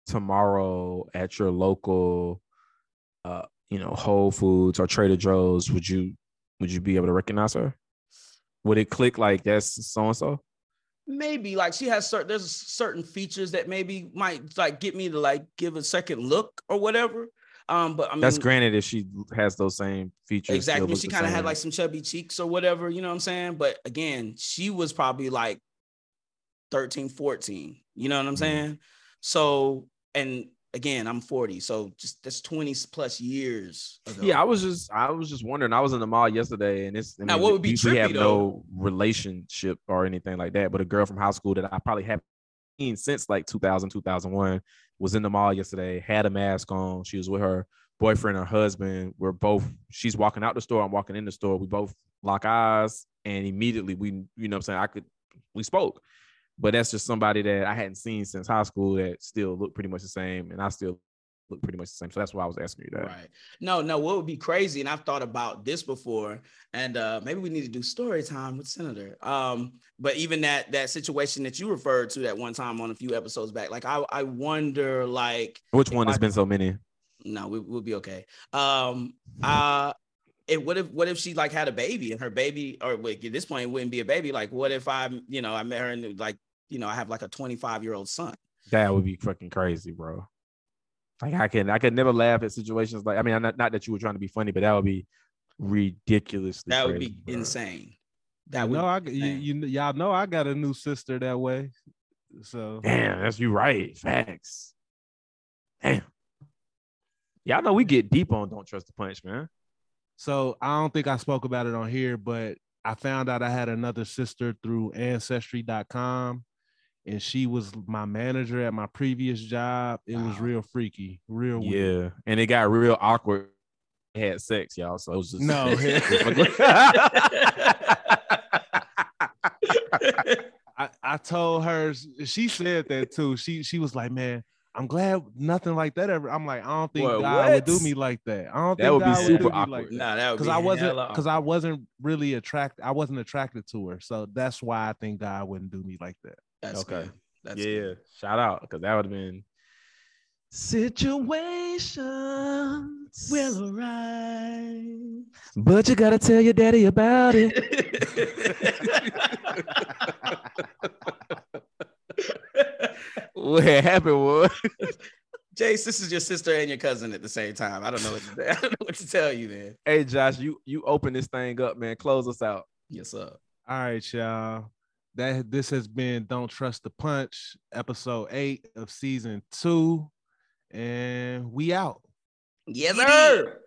Speaker 3: tomorrow at your local uh you know whole foods or trader joe's would you would you be able to recognize her? Would it click like that's so and so
Speaker 2: maybe like she has certain there's certain features that maybe might like get me to like give a second look or whatever. Um but i mean
Speaker 3: that's granted if she has those same features
Speaker 2: exactly
Speaker 3: still
Speaker 2: I mean,
Speaker 3: look
Speaker 2: she kind of had like some chubby cheeks or whatever you know what i'm saying? But again she was probably like 13 14 you know what i'm
Speaker 3: Mhm.
Speaker 2: saying? So and again i'm 40 so just that's 20 plus years ago.
Speaker 3: yeah i was just i was just wondering i was in the mall yesterday and it's I
Speaker 2: Now, what would be
Speaker 3: we, we have
Speaker 2: trippy,
Speaker 3: no relationship or anything like that but a girl from high school that i probably haven't seen since like 2000, 2001. Was in the mall yesterday, had a mask on. She was with her boyfriend or husband. We're both, she's walking out the store, I'm walking in the store. We both lock eyes and immediately we, you know what I'm saying? I could, we spoke. But that's just somebody that I hadn't seen since high school that still looked pretty much the same. And I still look pretty much the same. So that's why I was asking you that.
Speaker 2: Right. No, no, what would be crazy, and I've thought about this before, and uh maybe we need to do story time with Senator. Um, but even that that situation that you referred to that one time on a few episodes back, like I I wonder like
Speaker 3: which one has been so many?
Speaker 2: No, we, will be okay. Um uh it what if what if she like had a baby and her baby or wait, at this point it wouldn't be a baby like what if i you know I met her and like you know I have like a 25 year old son
Speaker 3: that would be fucking crazy bro like I can I could never laugh at situations like I mean not, not that you were trying to be funny, but that would be ridiculous.
Speaker 2: That would be bro. insane. That would
Speaker 1: no, I you, you y'all know I got a new sister that way. So
Speaker 3: damn, that's you right. Facts. Damn. Y'all know we get deep on Don't Trust the Punch, man.
Speaker 1: So I don't think I spoke about it on here, but I found out I had another sister through ancestry.com and she was my manager at my previous job. It wow. was real freaky, real
Speaker 3: yeah, weird. and it got real awkward. had sex, y'all. So it was just
Speaker 1: no. I, I told her she said that too. She she was like, man, I'm glad nothing like that ever. I'm like, I don't think God what? would do me like that. I don't think
Speaker 3: that
Speaker 1: think
Speaker 3: would
Speaker 1: God
Speaker 3: be super awkward. Like
Speaker 2: nah, that would
Speaker 1: because I wasn't because I wasn't really attracted. I wasn't attracted to her, so that's why I think God wouldn't do me like that.
Speaker 2: That's okay. Good. That's
Speaker 3: yeah.
Speaker 2: Good.
Speaker 3: Shout out because that would have been situations
Speaker 2: will arise,
Speaker 3: but you gotta tell your daddy about it. what happened was
Speaker 2: Jace, this is your sister and your cousin at the same time. I don't know what to, I don't know what to tell you, man.
Speaker 3: Hey, Josh, you you open this thing up, man. Close us out.
Speaker 2: Yes, sir.
Speaker 1: All right, y'all that this has been Don't Trust the Punch, episode eight of season two. And we out.
Speaker 2: Yes, sir.